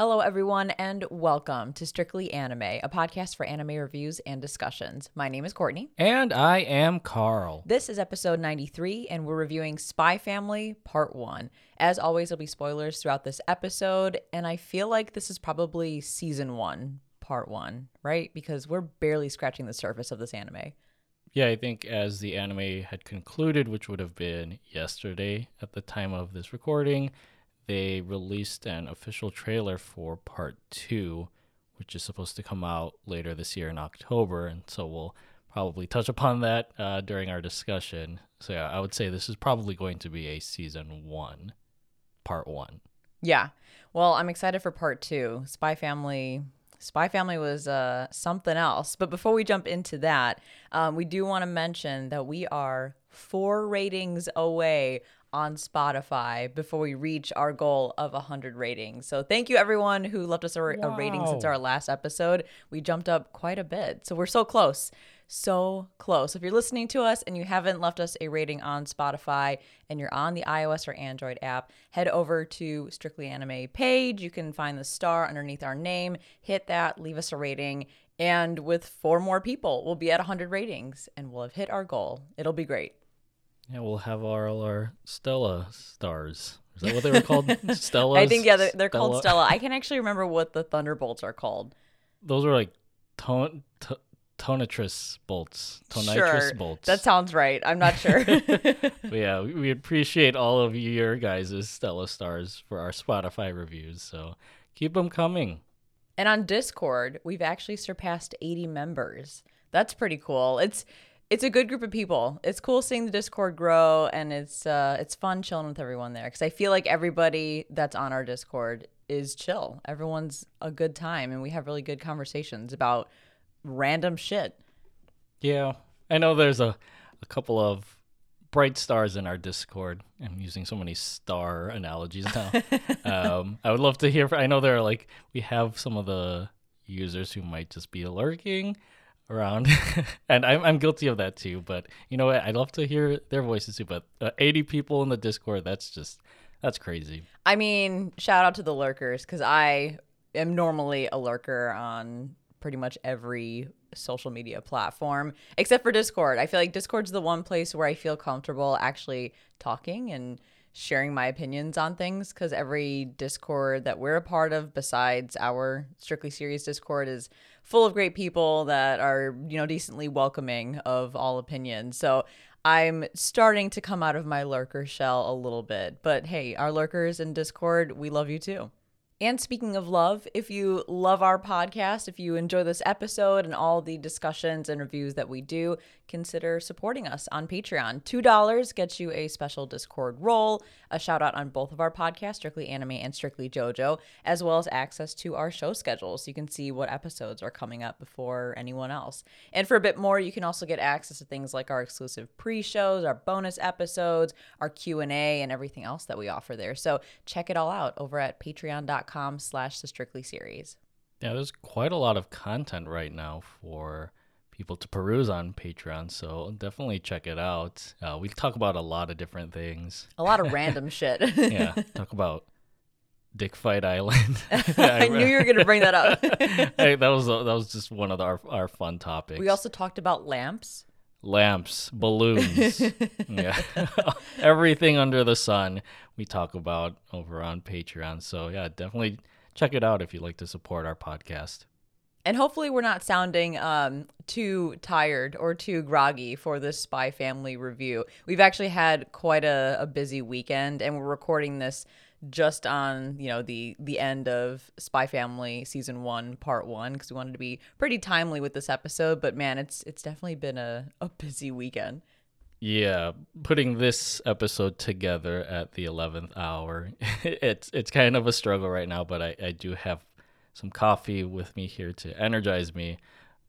Hello, everyone, and welcome to Strictly Anime, a podcast for anime reviews and discussions. My name is Courtney. And I am Carl. This is episode 93, and we're reviewing Spy Family Part 1. As always, there'll be spoilers throughout this episode, and I feel like this is probably season 1, Part 1, right? Because we're barely scratching the surface of this anime. Yeah, I think as the anime had concluded, which would have been yesterday at the time of this recording, they released an official trailer for part two, which is supposed to come out later this year in October. And so we'll probably touch upon that uh, during our discussion. So, yeah, I would say this is probably going to be a season one, part one. Yeah. Well, I'm excited for part two. Spy Family. Spy Family was uh, something else. But before we jump into that, um, we do want to mention that we are four ratings away on Spotify before we reach our goal of 100 ratings. So thank you everyone who left us a, a rating since our last episode. We jumped up quite a bit. So we're so close. So close. If you're listening to us and you haven't left us a rating on Spotify and you're on the iOS or Android app, head over to Strictly Anime page. You can find the star underneath our name. Hit that, leave us a rating. And with four more people, we'll be at 100 ratings and we'll have hit our goal. It'll be great. Yeah, we'll have our, all our Stella stars. Is that what they were called? Stella. I think yeah, they're, they're called Stella. I can actually remember what the Thunderbolts are called. Those are like ton, t- Tonatress bolts. Tonitrus sure. bolts. That sounds right. I'm not sure. but yeah, we, we appreciate all of your guys' Stella stars for our Spotify reviews. So keep them coming. And on Discord, we've actually surpassed 80 members. That's pretty cool. It's it's a good group of people. It's cool seeing the Discord grow, and it's uh, it's fun chilling with everyone there. Because I feel like everybody that's on our Discord is chill. Everyone's a good time, and we have really good conversations about random shit. Yeah, I know there's a a couple of bright stars in our Discord. I'm using so many star analogies now. um, I would love to hear. I know there are like we have some of the users who might just be lurking around, and I'm I'm guilty of that too. But you know what? I'd love to hear their voices too. But uh, 80 people in the Discord, that's just that's crazy. I mean, shout out to the lurkers because I am normally a lurker on pretty much every social media platform except for Discord. I feel like Discord's the one place where I feel comfortable actually talking and sharing my opinions on things because every Discord that we're a part of, besides our Strictly Series Discord, is full of great people that are, you know, decently welcoming of all opinions. So I'm starting to come out of my lurker shell a little bit. But hey, our lurkers in Discord, we love you too. And speaking of love, if you love our podcast, if you enjoy this episode and all the discussions and reviews that we do, consider supporting us on Patreon. $2 gets you a special Discord role, a shout out on both of our podcasts, Strictly Anime and Strictly JoJo, as well as access to our show schedule so you can see what episodes are coming up before anyone else. And for a bit more, you can also get access to things like our exclusive pre-shows, our bonus episodes, our Q&A, and everything else that we offer there. So check it all out over at patreon.com slash the strictly series yeah there's quite a lot of content right now for people to peruse on patreon so definitely check it out uh, we talk about a lot of different things a lot of random shit yeah talk about Dick Fight Island. I knew you were going to bring that up. hey, that was that was just one of our our fun topics. We also talked about lamps lamps, balloons, yeah, everything under the sun we talk about over on Patreon. So yeah, definitely check it out if you'd like to support our podcast. And hopefully, we're not sounding um, too tired or too groggy for this Spy Family review. We've actually had quite a, a busy weekend, and we're recording this just on you know the the end of Spy Family season one, part one, because we wanted to be pretty timely with this episode. But man, it's it's definitely been a, a busy weekend. Yeah, putting this episode together at the eleventh hour, it's it's kind of a struggle right now. But I I do have some coffee with me here to energize me.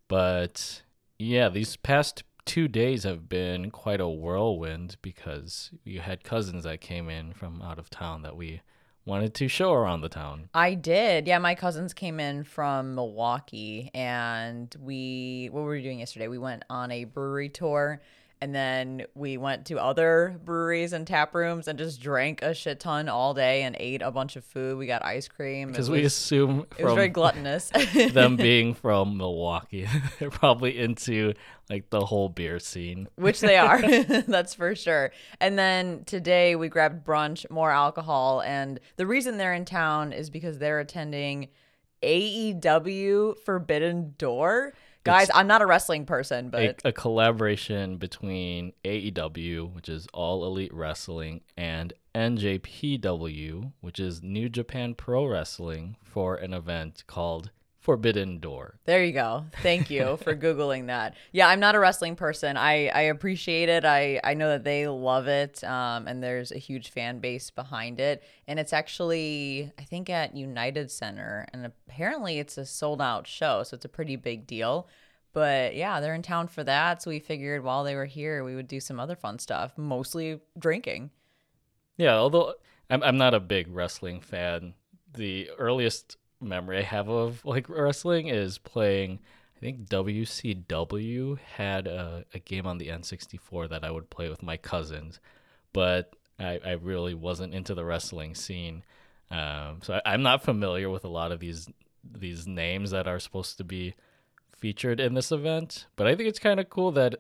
But yeah, these past two days have been quite a whirlwind because you had cousins that came in from out of town that we wanted to show around the town. I did. Yeah, my cousins came in from Milwaukee and we what were we doing yesterday? We went on a brewery tour and then we went to other breweries and tap rooms and just drank a shit ton all day and ate a bunch of food. We got ice cream. Because we assume it was very gluttonous. them being from Milwaukee, they're probably into like the whole beer scene. which they are that's for sure and then today we grabbed brunch more alcohol and the reason they're in town is because they're attending aew forbidden door guys i'm not a wrestling person A, but a collaboration between AEW, which is All Elite Wrestling, and NJPW, which is New Japan Pro Wrestling, for an event called Forbidden Door. there you go. Thank you for googling that. Yeah i'm not a wrestling person. I i appreciate it. I i know that they love it um and there's a huge fan base behind it. And it's actually i think at united center and apparently it's a sold out show so it's a pretty big deal. But yeah they're in town for that so we figured while they were here we would do some other fun stuff mostly drinking. Yeah, although I'm I'm not a big wrestling fan. The earliest memory I have of like wrestling is playing. I think WCW had a, a game on the N64 that I would play with my cousins, but I, I really wasn't into the wrestling scene. Um, so I, I'm not familiar with a lot of these these names that are supposed to be featured in this event. But I think it's kind of cool that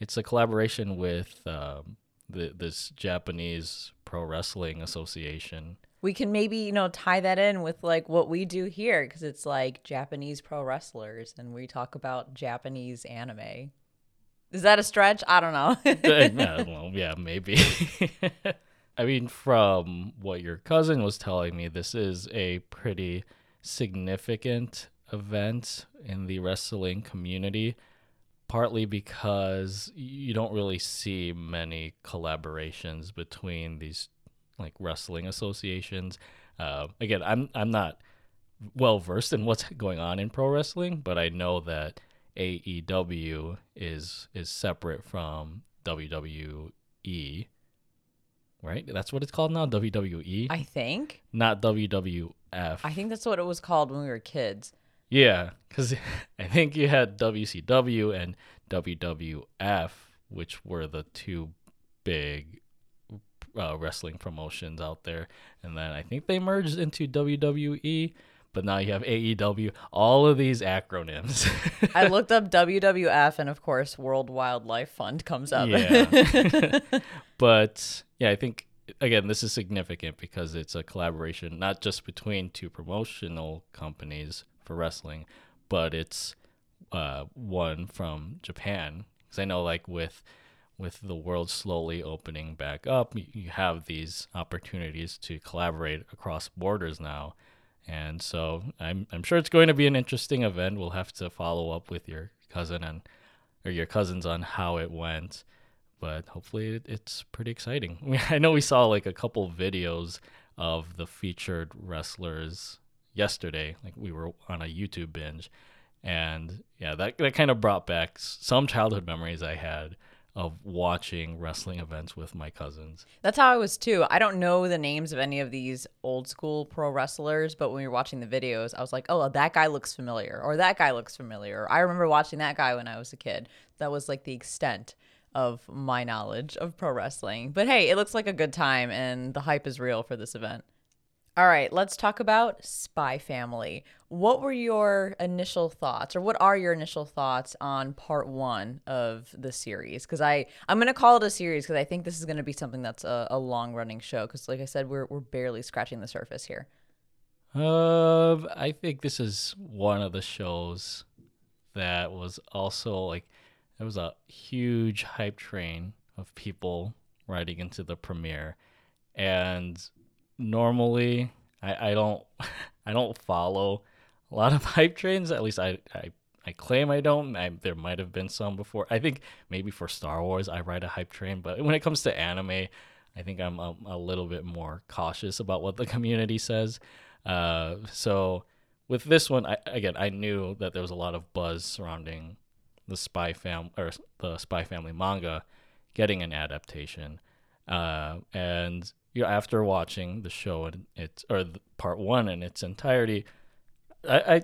it's a collaboration with um, the, this Japanese pro wrestling association. We can maybe you know tie that in with like what we do here because it's like japanese pro wrestlers and we talk about japanese anime is that a stretch i don't know uh, I don't. Yeah, maybe. I mean, from what your cousin was telling me, this is a pretty significant event in the wrestling community, partly because you don't really see many collaborations between these like wrestling associations. Uh, again, I'm I'm not well versed in what's going on in pro wrestling, but I know that AEW is is separate from WWE. Right? That's what it's called now, WWE, i think not WWF. i think that's what it was called when we were kids Yeah, because I think you had WCW and WWF, which were the two big uh, wrestling promotions out there, and then I think they merged into WWE. But now you have AEW. All of these acronyms. I looked up WWF, and of course, World Wildlife Fund comes up. Yeah. but yeah, I think again this is significant because it's a collaboration not just between two promotional companies for wrestling, but it's uh, one from Japan. Because I know, like with with the world slowly opening back up, you, have these opportunities to collaborate across borders now. And so I'm I'm sure it's going to be an interesting event. We'll have to follow up with your cousin and or your cousins on how it went but hopefully it, it's pretty exciting. We- I know we saw like a couple videos of the featured wrestlers yesterday. Like we were on a YouTube binge, and yeah, that that kind of brought back some childhood memories I had of watching wrestling events with my cousins. That's how I was too. I don't know the names of any of these old school pro wrestlers, but when we were watching the videos, I was like, oh, that guy looks familiar, or that guy looks familiar. I remember watching that guy when I was a kid. That was like the extent of my knowledge of pro wrestling. But hey, it looks like a good time, and the hype is real for this event. All right, let's talk about Spy Family. What were your initial thoughts, or what are your initial thoughts on part one of the series? Because I I'm gonna call it a series because I think this is gonna be something that's a, a long running show. Because like I said, we're we're barely scratching the surface here. Uh, I think this is one of the shows that was also like there was a huge hype train of people riding into the premiere, and normally I, I don't I don't follow a lot of hype trains. At least I I, I claim I don't. I, there might have been some before. I think maybe for Star Wars I ride a hype train, but when it comes to anime, I think I'm a, a little bit more cautious about what the community says. Uh, so with this one, I, again, I knew that there was a lot of buzz surrounding the Spy Fam or the Spy Family manga getting an adaptation. Uh, and you know, after watching the show and it's or part one in its entirety, I, I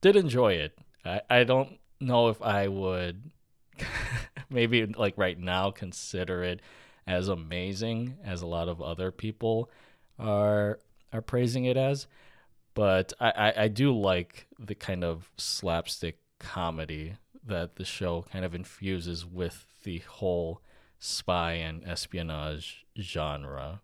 did enjoy it. I, I don't know if I would maybe like right now consider it as amazing as a lot of other people are are praising it as. But I, I, I do like the kind of slapstick comedy that the show kind of infuses with the whole spy and espionage genre.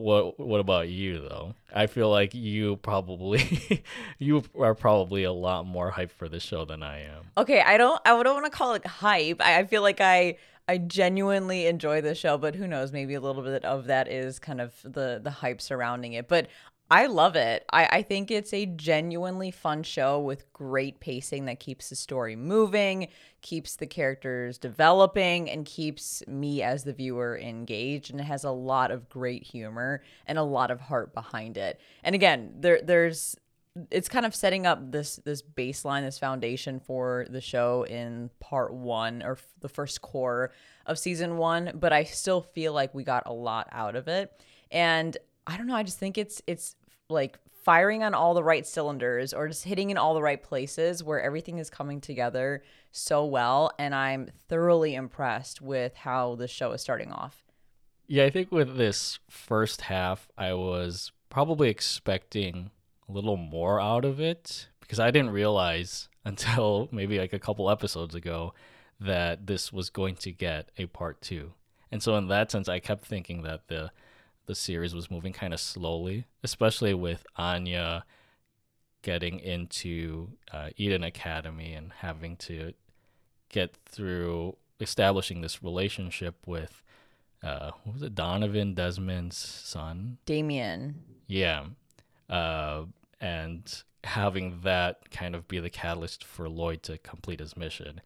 What what about you though? I feel like you probably you are probably a lot more hyped for this show than I am. Okay, I don't I don't want to call it hype. I, I feel like I I genuinely enjoy the show, but who knows? Maybe a little bit of that is kind of the the hype surrounding it. But I love it. I, I think it's a genuinely fun show with great pacing that keeps the story moving, keeps the characters developing, and keeps me as the viewer engaged. And it has a lot of great humor and a lot of heart behind it. And again, there there's it's kind of setting up this this baseline, this foundation for the show in part one or the first core of season one. But I still feel like we got a lot out of it. And I don't know. I just think it's it's like firing on all the right cylinders or just hitting in all the right places where everything is coming together so well. And I'm thoroughly impressed with how the show is starting off. Yeah, I think with this first half, I was probably expecting a little more out of it because I didn't realize until maybe like a couple episodes ago that this was going to get a part two. And so in that sense, I kept thinking that the the series was moving kind of slowly, especially with Anya getting into uh, Eden Academy and having to get through establishing this relationship with uh, what was it, Donovan Desmond's son, Damian. Yeah, uh, and having that kind of be the catalyst for Lloyd to complete his mission,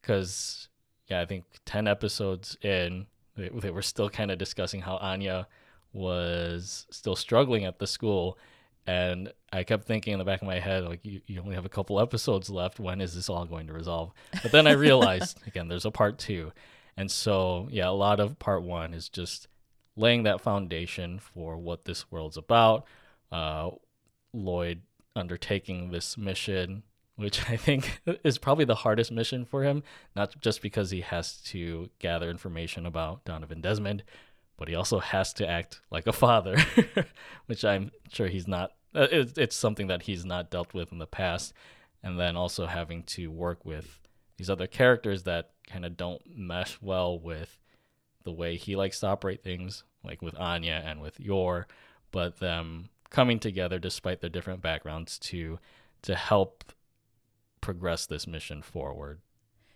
because yeah, I think ten episodes in, they, they were still kind of discussing how Anya was still struggling at the school and I kept thinking in the back of my head, like, you, you only have a couple episodes left. When is this all going to resolve? But then I realized, again, there's a part two. And so, yeah, a lot of part one is just laying that foundation for what this world's about. Uh, Lloyd undertaking this mission, which I think is probably the hardest mission for him, not just because he has to gather information about Donovan Desmond, but he also has to act like a father, which I'm sure he's not. Uh, it's something that he's not dealt with in the past, and then also having to work with these other characters that kind of don't mesh well with the way he likes to operate things, like with Anya and with Yor, but them coming together despite their different backgrounds to to help progress this mission forward.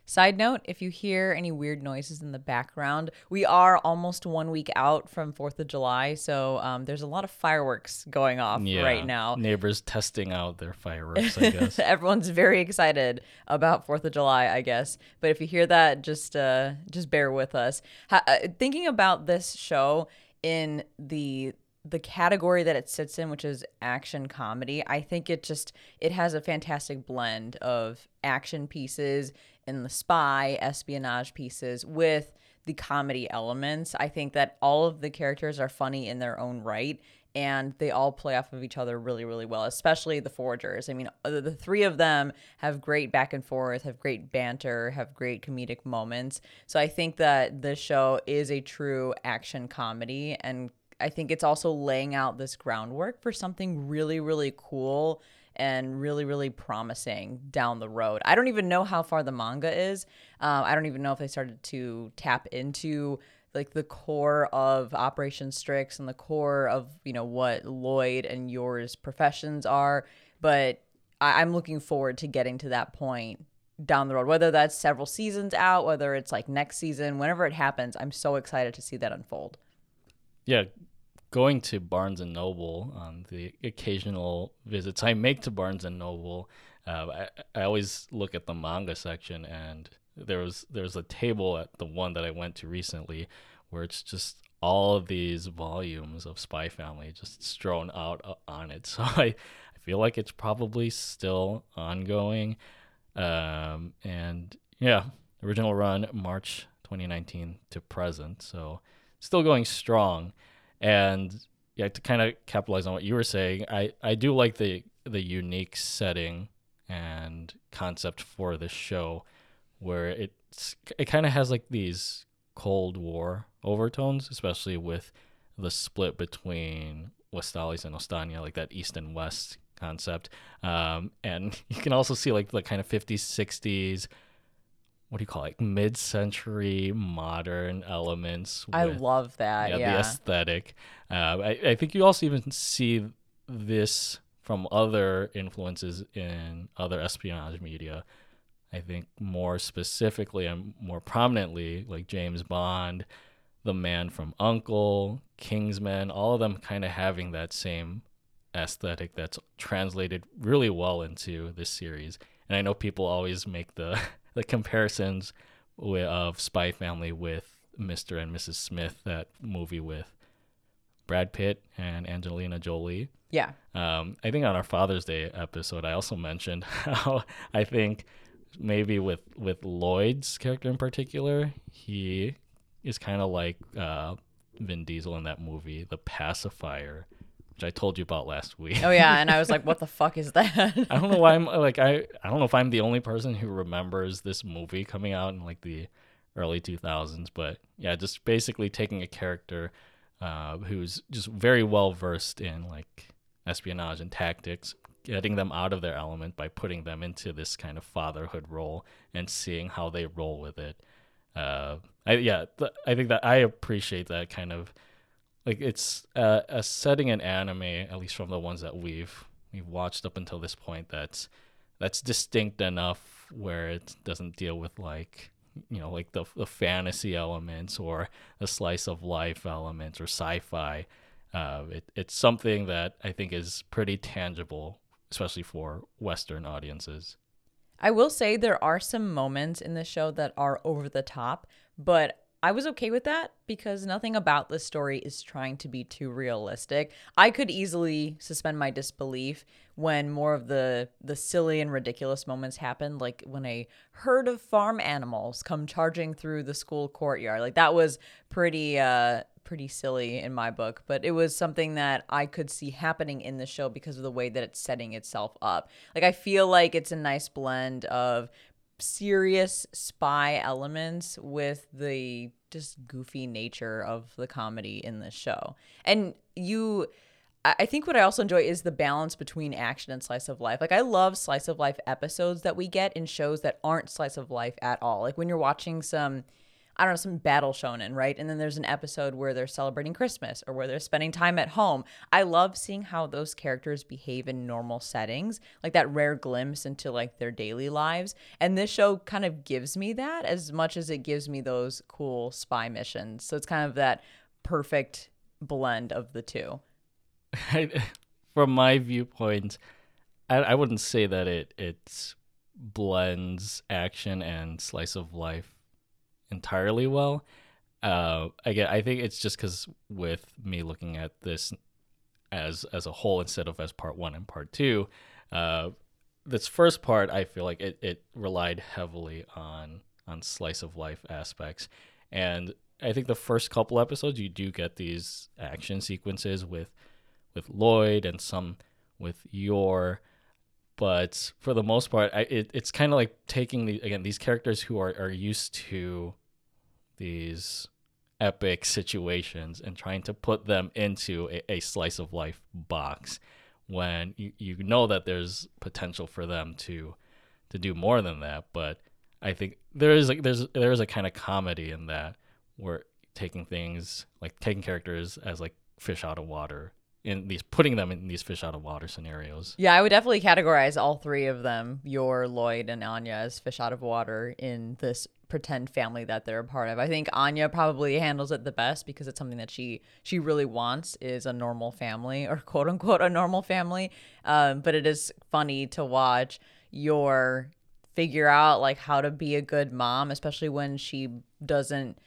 Side note if you hear any weird noises in the background, we are almost one week out from 4th of July. So um, there's a lot of fireworks going off yeah, right now. Neighbors testing out their fireworks, I guess. Everyone's very excited about 4th of July, I guess. But if you hear that, just, uh, just bear with us. Ha- uh, thinking about this show in the the category that it sits in which is action comedy i think it just it has a fantastic blend of action pieces in the spy espionage pieces with the comedy elements. I think that all of the characters are funny in their own right and they all play off of each other really really well, especially the forgers. I mean, the three of them have great back and forth, have great banter, have great comedic moments. So I think that this show is a true action comedy and I think it's also laying out this groundwork for something really really cool and really, really promising down the road. I don't even know how far the manga is. Um, I don't even know if they started to tap into like the core of Operation Strix and the core of you know what Lloyd and Yor's professions are. But I- I'm looking forward to getting to that point down the road, whether that's several seasons out, whether it's like next season, whenever it happens. I'm so excited to see that unfold. Yeah, going to Barnes and Noble on the occasional visits I make to Barnes and Noble, uh, I, I always look at the manga section, and there was there was a table at the one that I went to recently, where it's just all of these volumes of Spy Family just strewn out uh, on it. So I, I feel like it's probably still ongoing, um, and yeah, original run March 2019 to present, so still going strong. And yeah, to kind of capitalize on what you were saying, I, I do like the the unique setting and concept for this show where it's it kind of has like these Cold War overtones, especially with the split between Westalis and Ostania, like that East and West concept. Um, and you can also see like the kind of 50s, 60s, what do you call it? Like mid-century modern elements. I love that. Yeah, yeah. the aesthetic. Uh, I, I think you also even see this from other influences in other espionage media. I think more specifically and more prominently, like James Bond, The Man from Uncle, Kingsman, all of them kind of having that same aesthetic that's translated really well into this series. And I know people always make the the comparisons with, of Spy Family with Mr. and Mrs. Smith, that movie with Brad Pitt and Angelina Jolie. Yeah. Um, I think on our Father's Day episode, I also mentioned how I think maybe with with Lloyd's character in particular, he is kind of like uh, Vin Diesel in that movie, The Pacifier, which I told you about last week. Oh yeah, and I was like, "What the fuck is that?" I don't know why I'm like I I don't know if I'm the only person who remembers this movie coming out in like the early 2000s, but yeah, just basically taking a character uh, who's just very well versed in like espionage and tactics, getting them out of their element by putting them into this kind of fatherhood role and seeing how they roll with it. Uh, I, yeah, th- I think that I appreciate that kind of like it's a setting in anime, at least from the ones that we've we've watched up until this point. That's that's distinct enough where it doesn't deal with like you know like the the fantasy elements or the slice of life elements or sci-fi. Uh, it, it's something that I think is pretty tangible, especially for Western audiences. I will say there are some moments in the show that are over the top, but I was okay with that because nothing about the story is trying to be too realistic. I could easily suspend my disbelief when more of the the silly and ridiculous moments happen, like when a herd of farm animals come charging through the school courtyard. Like that was pretty uh pretty silly in my book, but it was something that I could see happening in the show because of the way that it's setting itself up. Like I feel like it's a nice blend of serious spy elements with the just goofy nature of the comedy in this show. And you I think what I also enjoy is the balance between action and slice of life. Like I love slice of life episodes that we get in shows that aren't slice of life at all. Like when you're watching some I don't know, some battle shonen, right? And then there's an episode where they're celebrating Christmas or where they're spending time at home. I love seeing how those characters behave in normal settings, like that rare glimpse into like their daily lives. And this show kind of gives me that as much as it gives me those cool spy missions. So it's kind of that perfect blend of the two. From my viewpoint, I, I wouldn't say that it it blends action and slice of life entirely well. Uh, again, I think it's just because with me looking at this as as a whole instead of as part one and part two, uh, this first part I feel like it, it relied heavily on on slice of life aspects, and I think the first couple episodes you do get these action sequences with with Lloyd and some with Yor but for the most part, I, it, it's kind of like taking the again these characters who are, are used to these epic situations and trying to put them into a, a slice of life box when you, you know that there's potential for them to to do more than that. But i think there is like there's there is a kind of comedy in that where taking things like taking characters as like fish out of water in these putting them in these fish out of water scenarios. Yeah, I would definitely categorize all three of them, Yor Lloyd, and Anya, as fish out of water in this pretend family that they're a part of. I think Anya probably handles it the best because it's something that she she really wants is a normal family or quote unquote a normal family. Um, but it is funny to watch Yor figure out like how to be a good mom, especially when she doesn't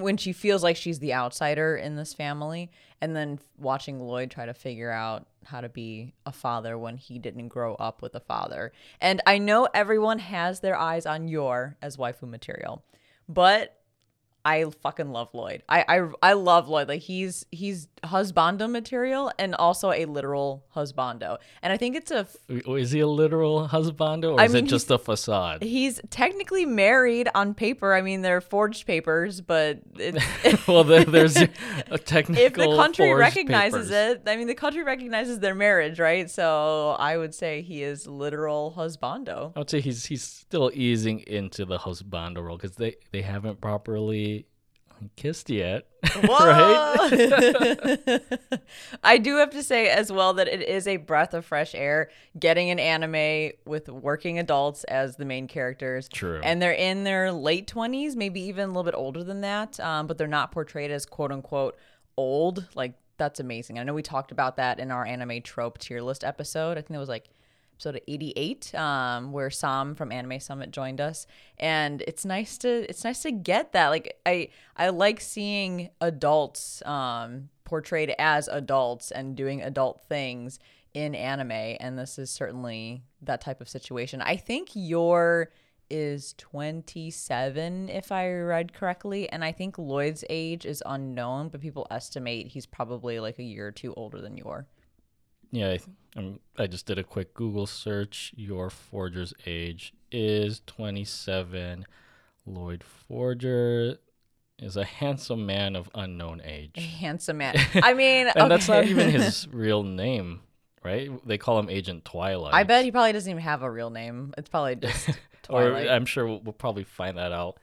when she feels like she's the outsider in this family and then watching Lloyd try to figure out how to be a father when he didn't grow up with a father. And I know everyone has their eyes on Yor as waifu material, but I fucking love Lloyd. I, I I love Lloyd. Like he's he's husbando material and also a literal husbando. And I think it's a f- Is he a literal husbando or I is mean, it just a facade? he's technically married on paper. I mean, they're forged papers, but well, there, there's a technical. if the country recognizes papers. it, I mean, the country recognizes their marriage, right? So I would say he is literal husbando. I would say he's he's still easing into the husbando role because they they haven't properly kissed yet, right? I do have to say as well that it is a breath of fresh air getting an anime with working adults as the main characters. True. And they're in their late 20s, maybe even a little bit older than that, um, but they're not portrayed as quote unquote old. Like, that's amazing. I know we talked about that in our anime trope tier list episode. I think it was like episode 88 um, where sam from anime summit joined us. And it's nice to it's nice to get that. Like i i like seeing adults um, portrayed as adults and doing adult things in anime. And this is certainly that type of situation. I think Yor is 27 if i read correctly. And i think lloyd's age is unknown but people estimate he's probably like a year or two older than Yor Yeah, I, um, I just did a quick Google search. Yor Forger's age is 27. Lloyd Forger is a handsome man of unknown age. handsome man i mean And that's not even his real name, right? They call him Agent Twilight. I bet he probably doesn't even have a real name. It's probably just Or I'm sure we'll, we'll probably find that out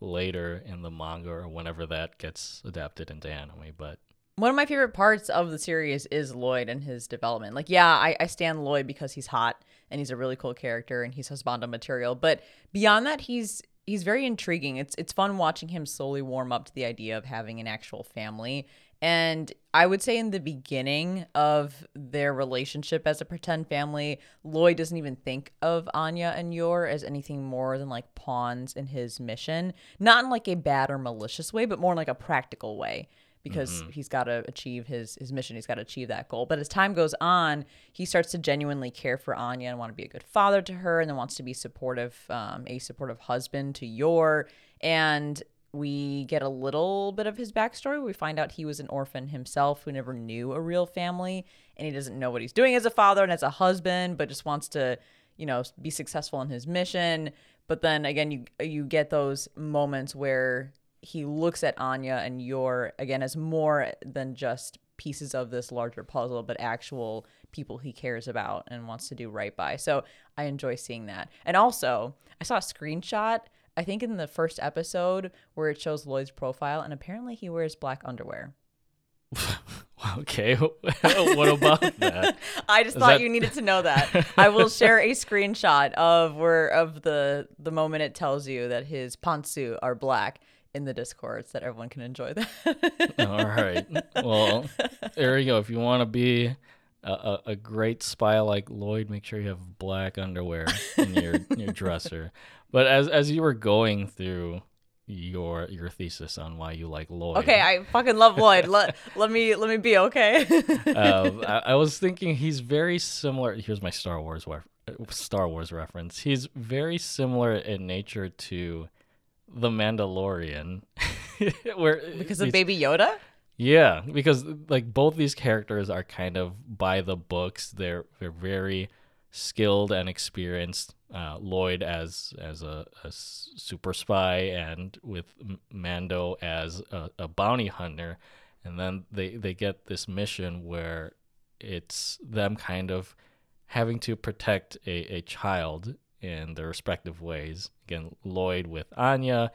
later in the manga or whenever that gets adapted into anime. But One of my favorite parts of the series is Lloyd and his development. Like, yeah, I, I stand Lloyd because he's hot and he's a really cool character and he's husbando material. But beyond that, he's he's very intriguing. It's it's fun watching him slowly warm up to the idea of having an actual family. And I would say in the beginning of their relationship as a pretend family, Lloyd doesn't even think of Anya and Yor as anything more than like pawns in his mission. Not in like a bad or malicious way, but more in like a practical way because he's got to achieve his his mission. He's got to achieve that goal. But as time goes on, he starts to genuinely care for Anya and want to be a good father to her, and then wants to be supportive, um, a supportive husband to Yor. And we get a little bit of his backstory. We find out he was an orphan himself who never knew a real family, and he doesn't know what he's doing as a father and as a husband, but just wants to, you know, be successful in his mission. But then again, you you get those moments where he looks at Anya and Yor again as more than just pieces of this larger puzzle, but actual people he cares about and wants to do right by. So I enjoy seeing that. And also, I saw a screenshot, I think in the first episode, where it shows Lloyd's profile, and apparently he wears black underwear. okay, what about that? I just Is thought that- you needed to know that. I will share a screenshot of where of the the moment it tells you that his pantsu are black in the Discord so that everyone can enjoy that. All right. Well, there you go. If you want to be a, a, a great spy like Lloyd, make sure you have black underwear in your your dresser. But as as you were going through your your thesis on why you like Lloyd, Okay, I fucking love Lloyd. let, let me let me be okay. um, I, I was thinking he's very similar. Here's my Star Wars Star Wars reference. He's very similar in nature to the Mandalorian, where because of these- Baby Yoda? Yeah, because like both these characters are kind of by the books. They're they're very skilled and experienced. Uh, Lloyd as as a super spy, and with Mando as a, a bounty hunter, and then they they get this mission where it's them kind of having to protect a, a child in their respective ways. Again, Lloyd with Anya,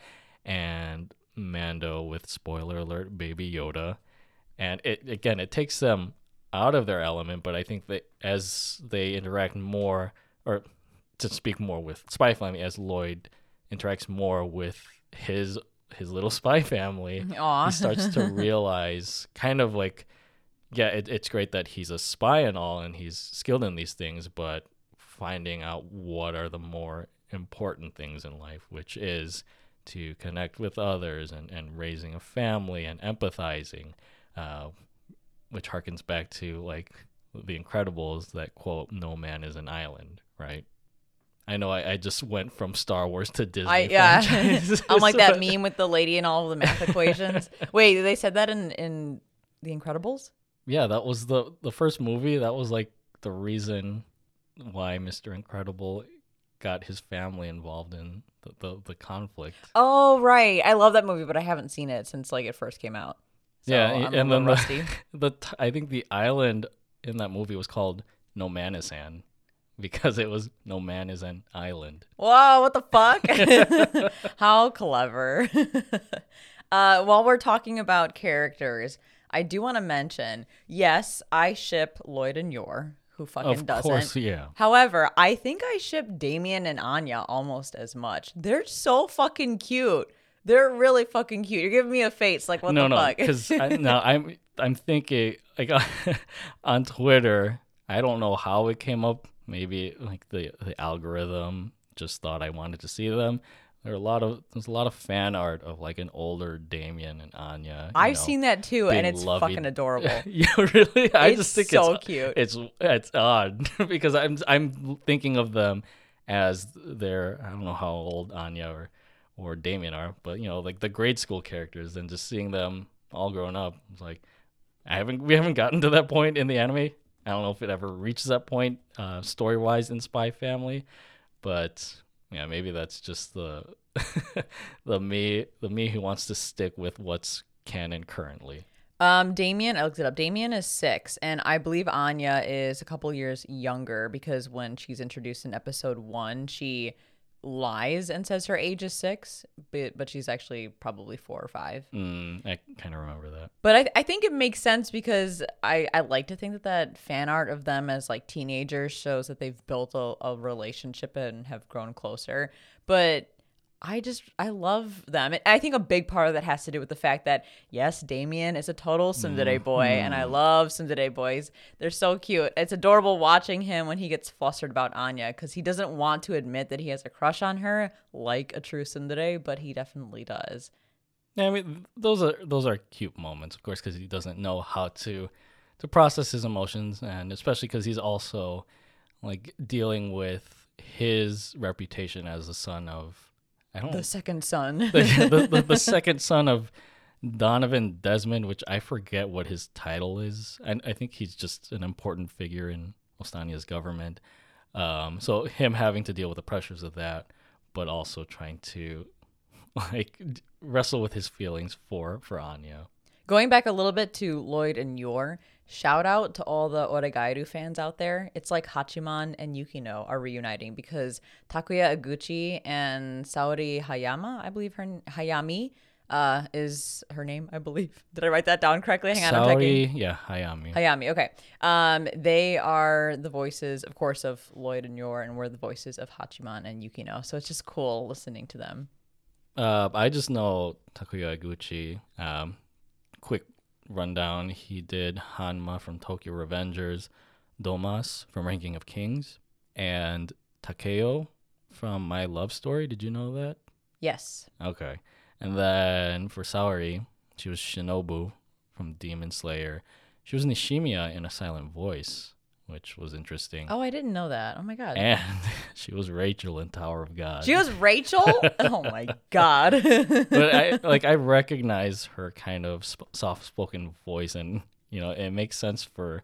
and Mando with spoiler alert, Baby Yoda, and it again it takes them out of their element. But I think that as they interact more, or to speak more with Spy Family, as Lloyd interacts more with his his little spy family, Aw. he starts to realize kind of like yeah it, it's great that he's a spy and all and he's skilled in these things but finding out what are the more important things in life which is to connect with others and, and raising a family and empathizing uh, which harkens back to like the incredibles that quote no man is an island right I know I, I just went from Star Wars to Disney. I, yeah. I'm like that meme with the lady and all the math equations. Wait, they said that in in The Incredibles? Yeah, that was the the first movie. That was like the reason why Mr. Incredible got his family involved in the, the, the conflict. Oh right, I love that movie, but I haven't seen it since like it first came out. So yeah, I'm and then little the, rusty. the I think the island in that movie was called Nomanisan because it was No Man is an island. Whoa, what the fuck? How clever. uh, while we're talking about characters, I do want to mention yes, I ship Lloyd and Yor, who fucking Of doesn't. course, yeah. However, I think I ship Damian and Anya almost as much. They're so fucking cute. They're really fucking cute. You're giving me a face like what no, the no, fuck? because now I'm I'm thinking like on Twitter. I don't know how it came up. Maybe like the the algorithm just thought I wanted to see them. There are a lot of there's a lot of fan art of like an older Damian and Anya. I've know. seen that too, and it's lovey- fucking adorable. yeah, really. I It's just think so it's so cute. It's it's odd because I'm I'm thinking of them as their I don't know how old Anya or or Damian are, but you know like the grade school characters, and just seeing them all grown up, it's like I haven't we haven't gotten to that point in the anime. I don't know if it ever reaches that point uh, story wise in Spy Family, but yeah, maybe that's just the the me the me who wants to stick with what's canon currently. Um, Damian, I looked it up. Damian is six, and I believe Anya is a couple years younger because when she's introduced in episode one, she lies and says her age is six, but but she's actually probably four or five. Mm, I kind of remember that. But I, I think it makes sense because I, I like to think that that fan art of them as like teenagers shows that they've built a, a relationship and have grown closer. But I just I love them. And I think a big part of that has to do with the fact that yes, Damian is a total tsundere boy, and I mm-hmm. love tsundere boys. They're so cute. It's adorable watching him when he gets flustered about Anya because he doesn't want to admit that he has a crush on her like a true tsundere, but he definitely does. Yeah, I mean those are those are cute moments, of course, because he doesn't know how to to process his emotions, and especially because he's also like dealing with his reputation as the son of I don't The second son. the, the, the, the second son of Donovan Desmond, which I forget what his title is. And I think he's just an important figure in Ostania's government. Um, so him having to deal with the pressures of that, but also trying to like wrestle with his feelings for for Anya. Going back a little bit to Lloyd and Yor, shout out to all the Oregairu fans out there. It's like Hachiman and Yukino are reuniting because Takuya Eguchi and Saori Hayama, I believe her Hayami, uh, is her name, I believe. Did I write that down correctly? Hang on, I'm checking. Saori, yeah, Hayami. Hayami, okay. Um, they are the voices, of course, of Lloyd and Yor, and we're the voices of Hachiman and Yukino. So it's just cool listening to them. Uh, I just know Takuya Eguchi. Um, quick rundown: he did Hanma from Tokyo Revengers, Domas from Ranking of Kings, and Takeo from My Love Story. Did you know that? Yes. Okay. And then for Saori, she was Shinobu from Demon Slayer. She was Nishimiya in A Silent Voice, which was interesting. Oh, I didn't know that. Oh my god. And she was Rachel in Tower of God. She was Rachel? oh my god. but I like I recognize her kind of sp- soft-spoken voice, and you know it makes sense for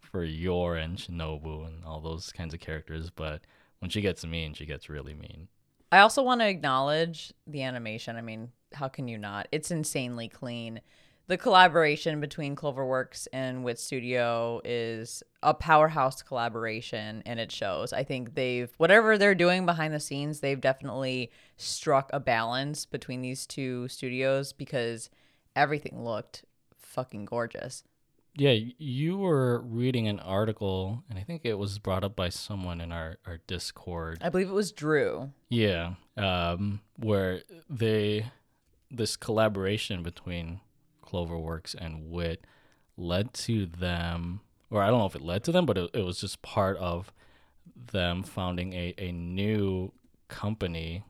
for Yor and Shinobu and all those kinds of characters. But when she gets mean, she gets really mean. I also want to acknowledge the animation. I mean, how can you not? It's insanely clean. The collaboration between Cloverworks and Wit Studio is a powerhouse collaboration and it shows. I think they've whatever they're doing behind the scenes, they've definitely struck a balance between these two studios because everything looked fucking gorgeous. Yeah, you were reading an article, and I think it was brought up by someone in our our Discord. I believe it was Drew. Yeah, um, where they this collaboration between Cloverworks and Wit led to them, or I don't know if it led to them, but it, it was just part of them founding a, a new company,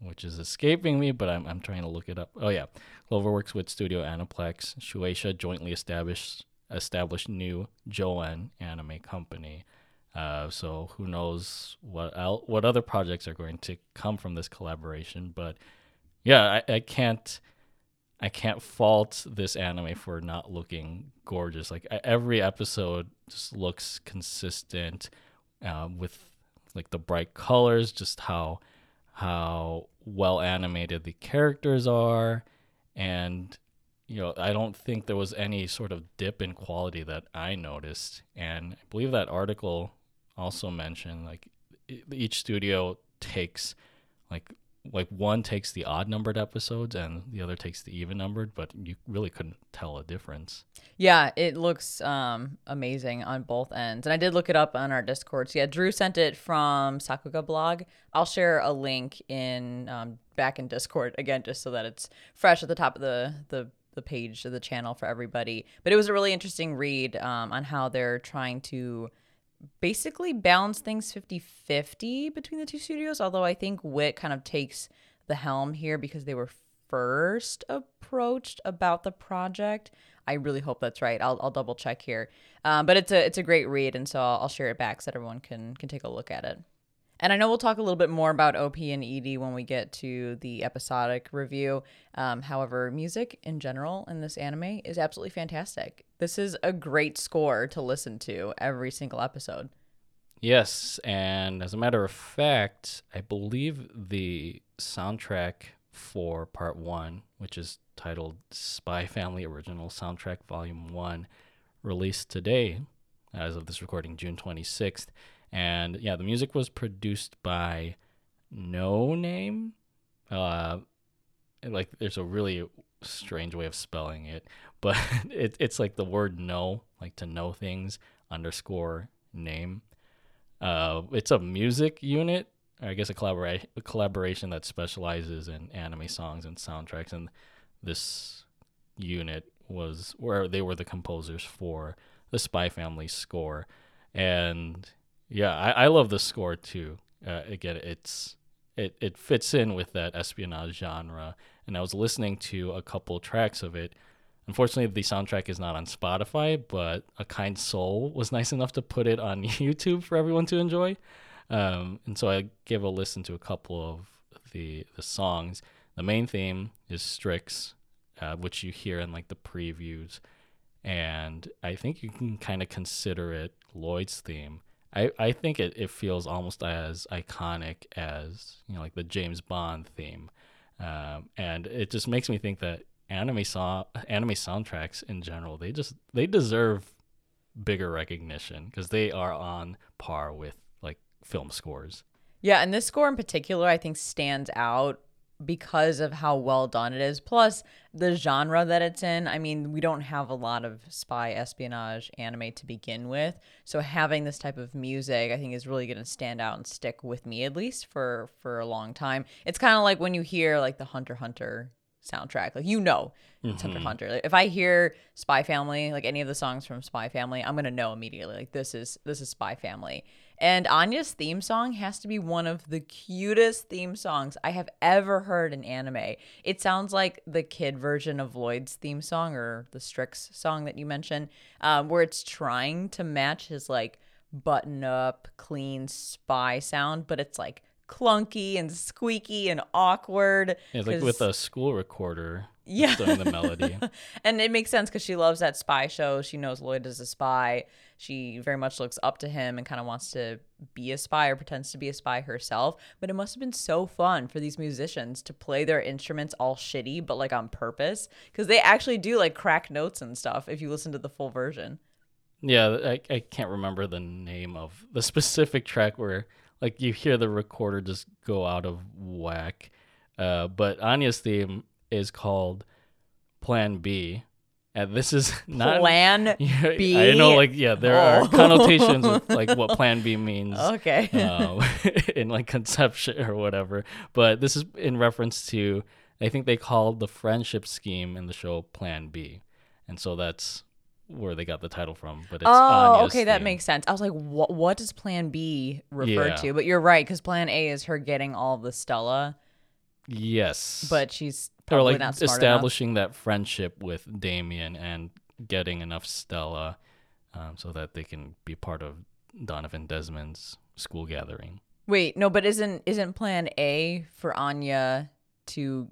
which is escaping me, but I'm, I'm trying to look it up. Oh, yeah. Cloverworks Wit Studio Aniplex, Shueisha jointly established established new JOEN anime company. Uh, so who knows what el- what other projects are going to come from this collaboration? But yeah, I, I can't I can't fault this anime for not looking gorgeous. Like every episode just looks consistent uh, with like the bright colors, just how how well animated the characters are, and you know I don't think there was any sort of dip in quality that I noticed. And I believe that article also mentioned like each studio takes like like one takes the odd numbered episodes and the other takes the even numbered, but you really couldn't tell a difference. Yeah, it looks um, amazing on both ends. And I did look it up on our Discord. So yeah, Drew sent it from Sakuga blog. I'll share a link in um, back in Discord again, just so that it's fresh at the top of the the the page of the channel for everybody. But it was a really interesting read um, on how they're trying to basically balance things 50-50 between the two studios although i think wit kind of takes the helm here because they were first approached about the project. I really hope that's right. I'll, I'll double check here. Um, but it's a it's a great read and so I'll, I'll share it back so that everyone can can take a look at it and I know we'll talk a little bit more about OP and ED when we get to the episodic review. Um, however, music in general in this anime is absolutely fantastic. This is a great score to listen to every single episode. Yes, and as a matter of fact, I believe the soundtrack for part one, which is titled Spy Family Original Soundtrack Volume 1, released today, as of this recording, June 26th. And yeah, the music was produced by No Name. Uh, like, there's a really strange way of spelling it, but it, it's like the word know, like to know things, underscore name. Uh, it's a music unit, I guess a, collabora- a collaboration that specializes in anime songs and soundtracks. And this unit was where they were the composers for the Spy Family score. And yeah, I, I love the score too. Uh, again, it's it, it fits in with that espionage genre. And I was listening to a couple tracks of it. Unfortunately, the soundtrack is not on Spotify, but A Kind Soul was nice enough to put it on YouTube for everyone to enjoy. Um, and so I gave a listen to a couple of the the songs. The main theme is Strix, uh, which you hear in like the previews, and I think you can kind of consider it Lloyd's theme. I, I think it, it feels almost as iconic as you know like the James Bond theme, um, and it just makes me think that anime song anime soundtracks in general they just they deserve bigger recognition because they are on par with like film scores. Yeah, and this score in particular, I think, stands out because of how well done it is. Plus, the genre that it's in. I mean, we don't have a lot of spy espionage anime to begin with. So having this type of music, I think, is really going to stand out and stick with me at least for for a long time. It's kind of like when you hear like the Hunter Hunter soundtrack. Like you know, it's Hunter mm-hmm. Hunter. Like, if I hear Spy Family, like any of the songs from Spy Family, I'm gonna know immediately. Like this is this is Spy Family. And Anya's theme song has to be one of the cutest theme songs I have ever heard in anime. It sounds like the kid version of Lloyd's theme song or the Strix song that you mentioned, um, where it's trying to match his like button up, clean spy sound, but it's like clunky and squeaky and awkward. Yeah, like with a school recorder. Yeah. doing the melody. and it makes sense because she loves that spy show. She knows Lloyd is a spy. She very much looks up to him and kind of wants to be a spy or pretends to be a spy herself. But it must have been so fun for these musicians to play their instruments all shitty, but like on purpose. Because they actually do like crack notes and stuff if you listen to the full version. Yeah, I, I can't remember the name of the specific track where like you hear the recorder just go out of whack. Uh, but Anya's theme is called Plan B. And this is not Plan Yeah, B? I know, like yeah, there Oh. are connotations with like what Plan B means. Okay. um, in like conception or whatever. But this is in reference to I think they called the friendship scheme in the show Plan B, and so that's where they got the title from. But it's Oh, Anya's okay, that theme. makes sense. I was like, what what does plan B refer Yeah. to? But you're right, because plan A is her getting all the Stella, yes, but she's or probably like smart enough. establishing that friendship with Damian and getting enough Stella, um, so that they can be part of Donovan Desmond's school gathering. Wait, no, but isn't isn't plan A for Anya to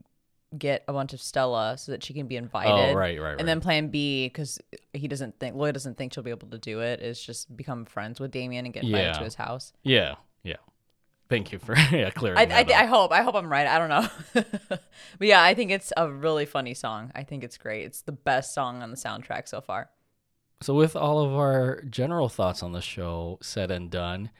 get a bunch of Stella so that she can be invited? Oh, right, right, right. And then plan B, because he doesn't think Lloyd doesn't think she'll be able to do it, is just become friends with Damian and get invited Yeah. to his house. yeah, yeah. Thank you for yeah clearing I, that I, I hope I hope I'm right. I don't know, but yeah, I think it's a really funny song. I think it's great. It's the best song on the soundtrack so far. So, with all of our general thoughts on the show said and done,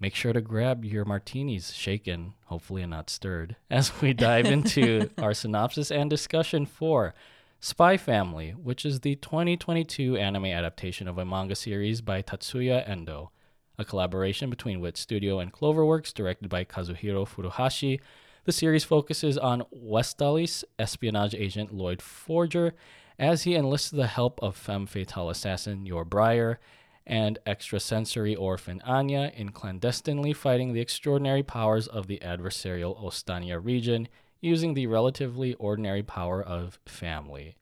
make sure to grab your martinis shaken, hopefully and not stirred, as we dive into our synopsis and discussion for Spy Family, which is the 2022 anime adaptation of a manga series by Tatsuya Endo, a collaboration between Wit Studio and Cloverworks, directed by Kazuhiro Furuhashi. The series focuses on Westalis espionage agent Lloyd Forger as he enlists the help of femme fatale assassin Yor Briar and extrasensory orphan Anya in clandestinely fighting the extraordinary powers of the adversarial Ostania region using the relatively ordinary power of family.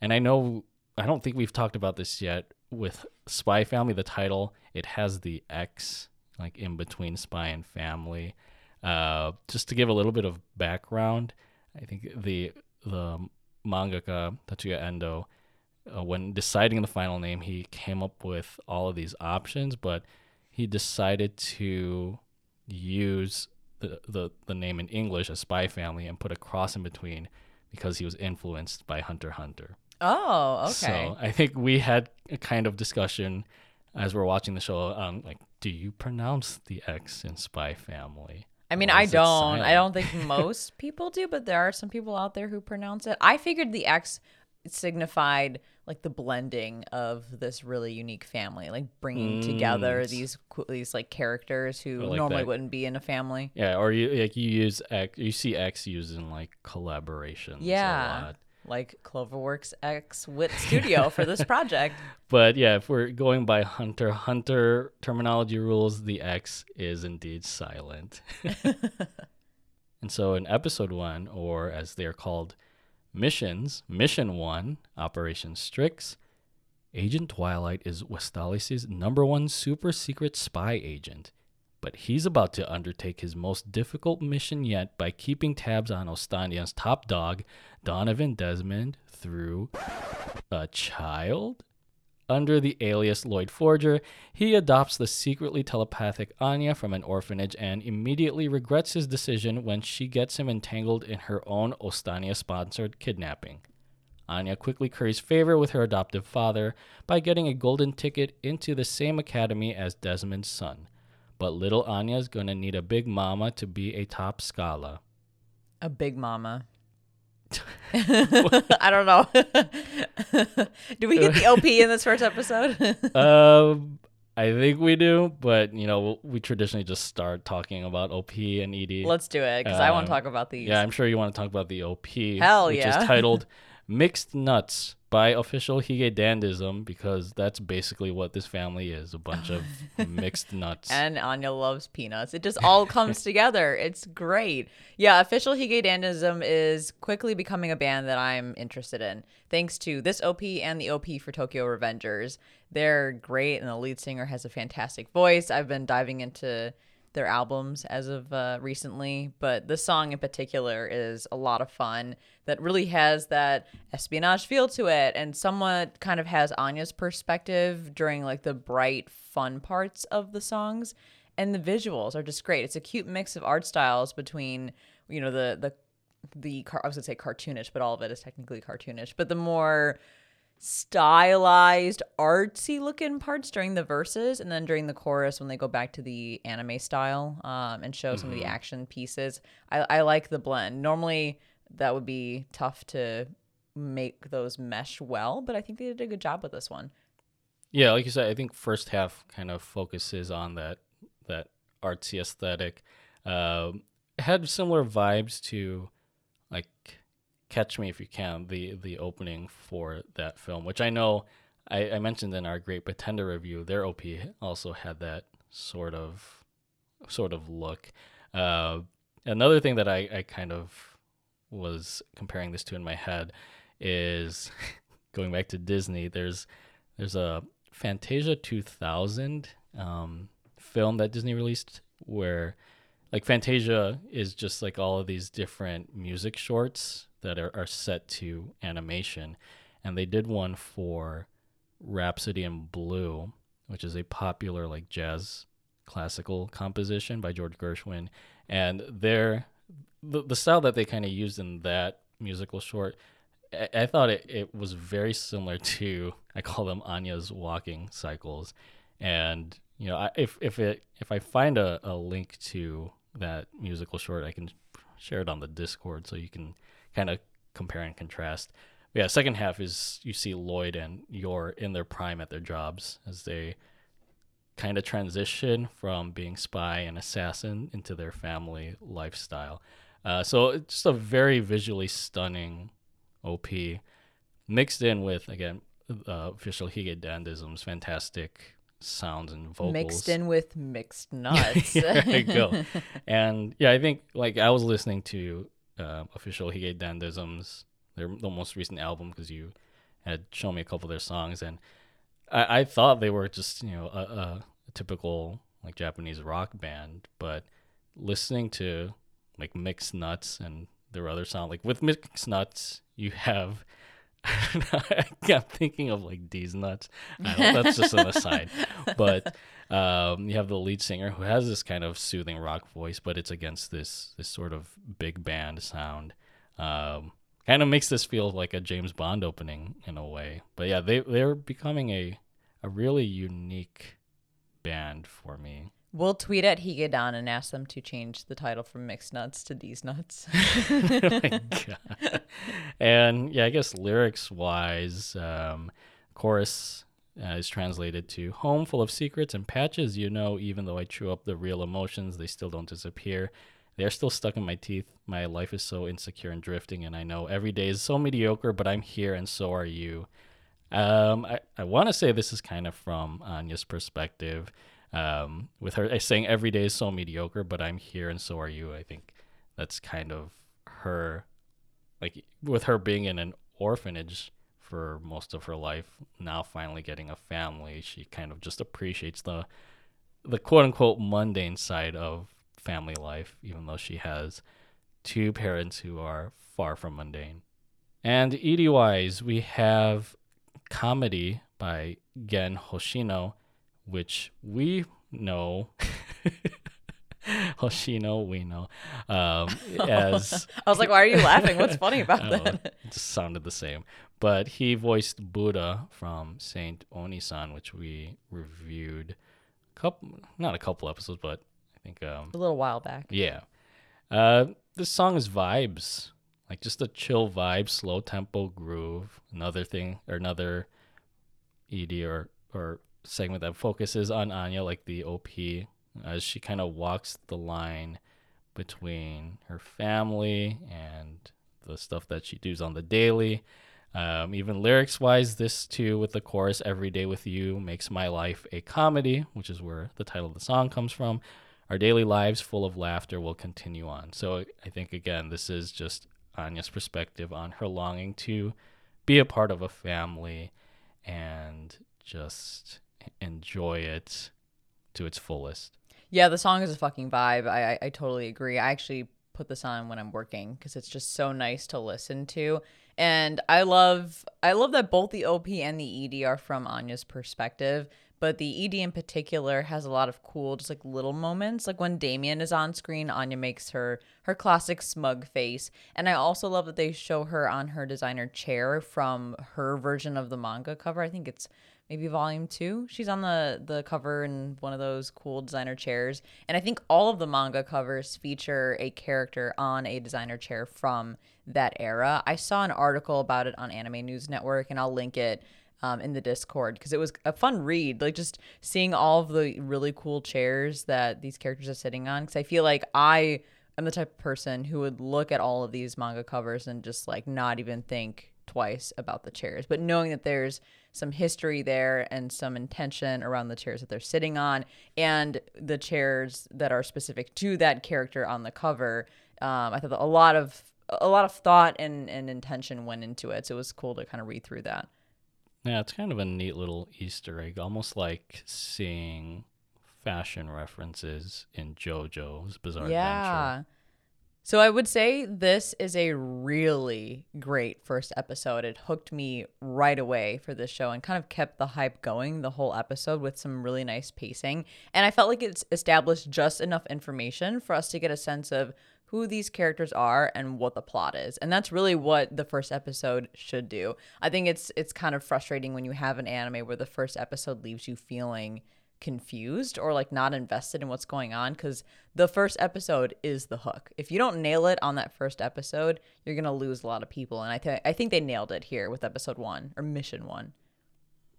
And I know, I don't think we've talked about this yet with Spy Family, the title, it has the X like in between spy and family. Uh, just to give a little bit of background, I think the the mangaka Tatsuya Endo, uh, when deciding the final name, he came up with all of these options, but he decided to use the, the, the name in English, a spy family, and put a cross in between because he was influenced by Hunter Hunter. Oh, okay. So I think we had a kind of discussion as we're watching the show on like, do you pronounce the X in Spy Family? I mean, I don't. I don't think most people do, but there are some people out there who pronounce it. I figured the X signified like the blending of this really unique family, like bringing together these these like characters who Mm. like normally that. wouldn't be in a family. Yeah, or you like you use X, you see X used in like collaborations. a Yeah. Like Cloverworks X Wit Studio for this project. But yeah, if we're going by Hunter Hunter terminology rules, the X is indeed silent. and so in episode one, or as they are called, missions, mission one, Operation Strix, Agent Twilight is Westalis' number one super secret spy agent. But he's about to undertake his most difficult mission yet by keeping tabs on Ostania's top dog, Donovan Desmond, through a child? Under the alias Lloyd Forger, he adopts the secretly telepathic Anya from an orphanage and immediately regrets his decision when she gets him entangled in her own Ostania sponsored kidnapping. Anya quickly curries favor with her adoptive father by getting a golden ticket into the same academy as Desmond's son. But little Anya's gonna need a big mama to be a top scholar. A big mama. I don't know. Do we get the OP in this first episode? um, I think we do, but you know, we traditionally just start talking about OP and ED. Let's do it because I want Um, to talk about these. Yeah, I'm sure you want to talk about the OP. Hell which yeah. is titled Mixed Nuts by official Hige Dandism because that's basically what this family is a bunch of mixed nuts. And Anya loves peanuts. It just all comes together. It's great. Yeah, official Hige Dandism is quickly becoming a band that I'm interested in. Thanks to this OP and the OP for Tokyo Revengers. They're great, and the lead singer has a fantastic voice. I've been diving into their albums as of uh, recently, but this song in particular is a lot of fun that really has that espionage feel to it and somewhat kind of has Anya's perspective during like the bright, fun parts of the songs. And the visuals are just great. It's a cute mix of art styles between, you know, the the the car- I was gonna say cartoonish, but all of it is technically cartoonish. But the more stylized, artsy looking parts during the verses, and then during the chorus when they go back to the anime style um, and show some of the action pieces. I, I like the blend. Normally, that would be tough to make those mesh well, but I think they did a good job with this one. yeah, like you said, I think first half kind of focuses on that that artsy aesthetic. It had similar vibes to like Catch Me If You Can, the the opening for that film, which I know I, I mentioned in our Great Pretender review. Their OP also had that sort of sort of look. Uh, another thing that I, I kind of was comparing this to in my head is going back to Disney. There's there's a Fantasia 2000 um, film that Disney released where like Fantasia is just like all of these different music shorts that are, are set to animation. And they did one for Rhapsody in Blue, which is a popular like jazz classical composition by George Gershwin. And their the, the style that they kind of used in that musical short I, I thought it, it was very similar to I call them Anya's walking cycles, and you know I, if if it if I find a, a link to that musical short, I can share it on the Discord so you can kind of compare and contrast. But yeah, second half is you see Lloyd and Yor in their prime at their jobs as they kind of transition from being spy and assassin into their family lifestyle. Uh, so it's just a very visually stunning OP, mixed in with again uh, official Hige Dandism's fantastic sounds and vocals mixed in with mixed nuts. there you go. And yeah, I think like I was listening to uh, official Hige Dandism's their the most recent album because you had shown me a couple of their songs, and I, I thought they were just you know a, a, a typical like Japanese rock band, but listening to like Mixed Nuts and their other sound like with Mixed Nuts, you have. I'm thinking of like these nuts. that's just an aside, but um, you have the lead singer who has this kind of soothing rock voice, but it's against this this sort of big band sound. Um, kind of makes this feel like a James Bond opening in a way. But yeah, they they're becoming a a really unique band for me. We'll tweet at Higedan and ask them to change the title from Mixed Nuts to These Nuts. oh and yeah, I guess lyrics wise, um, chorus uh, is translated to Home full of secrets and patches, you know, even though I chew up the real emotions, they still don't disappear. They're still stuck in my teeth. My life is so insecure and drifting, and I know every day is so mediocre, but I'm here and so are you. Um, I, I want to say this is kind of from Anya's perspective um, with her saying every day is so mediocre, but I'm here and so are you. I think that's kind of her, like with her being in an orphanage for most of her life, now finally getting a family, she kind of just appreciates the the quote unquote mundane side of family life, even though she has two parents who are far from mundane. And ED wise, we have comedy by Gen Hoshino which we know. Hoshino, we know. Um, as I was like, why are you laughing? What's funny about that? It just sounded the same. But he voiced Buddha from Saint Oniisan, which we reviewed a couple, not a couple episodes, but I think um, a little while back. Yeah. Uh, this song is vibes, like just a chill vibe, slow tempo groove. Another thing, or another ED or or segment that focuses on Anya, like the OP, as she kind of walks the line between her family and the stuff that she does on the daily. Um, even lyrics wise, this too, with the chorus, Every Day with You makes my life a comedy, which is where the title of the song comes from. Our daily lives full of laughter will continue on. So I think, again, this is just Anya's perspective on her longing to be a part of a family and just enjoy it to its fullest. Yeah, the song is a fucking vibe. I I, I totally agree. I actually put this on when I'm working because it's just so nice to listen to. And I love I love that both the OP and the ED are from Anya's perspective, but the ED in particular has a lot of cool just like little moments. Like when Damian is on screen, Anya makes her her classic smug face. And I also love that they show her on her designer chair from her version of the manga cover. I think it's maybe volume two. She's on the the cover in one of those cool designer chairs, and I think all of the manga covers feature a character on a designer chair from that era. I saw an article about it on Anime News Network, and I'll link it. Um, in the Discord because it was a fun read, like just seeing all of the really cool chairs that these characters are sitting on. Because I feel like I am the type of person who would look at all of these manga covers and just like not even think twice about the chairs. But knowing that there's some history there and some intention around the chairs that they're sitting on and the chairs that are specific to that character on the cover. Um, I thought a lot of a lot of thought and, and intention went into it. So it was cool to kind of read through that. Yeah, it's kind of a neat little Easter egg, almost like seeing fashion references in JoJo's Bizarre yeah. Adventure. So I would say this is a really great first episode. It hooked me right away for this show and kind of kept the hype going the whole episode with some really nice pacing. And I felt like it's established just enough information for us to get a sense of who these characters are and what the plot is. And that's really what the first episode should do. I think it's it's kind of frustrating when you have an anime where the first episode leaves you feeling confused or like not invested in what's going on because the first episode is the hook. If you don't nail it on that first episode, you're gonna lose a lot of people. And I think I think they nailed it here with episode one or mission one.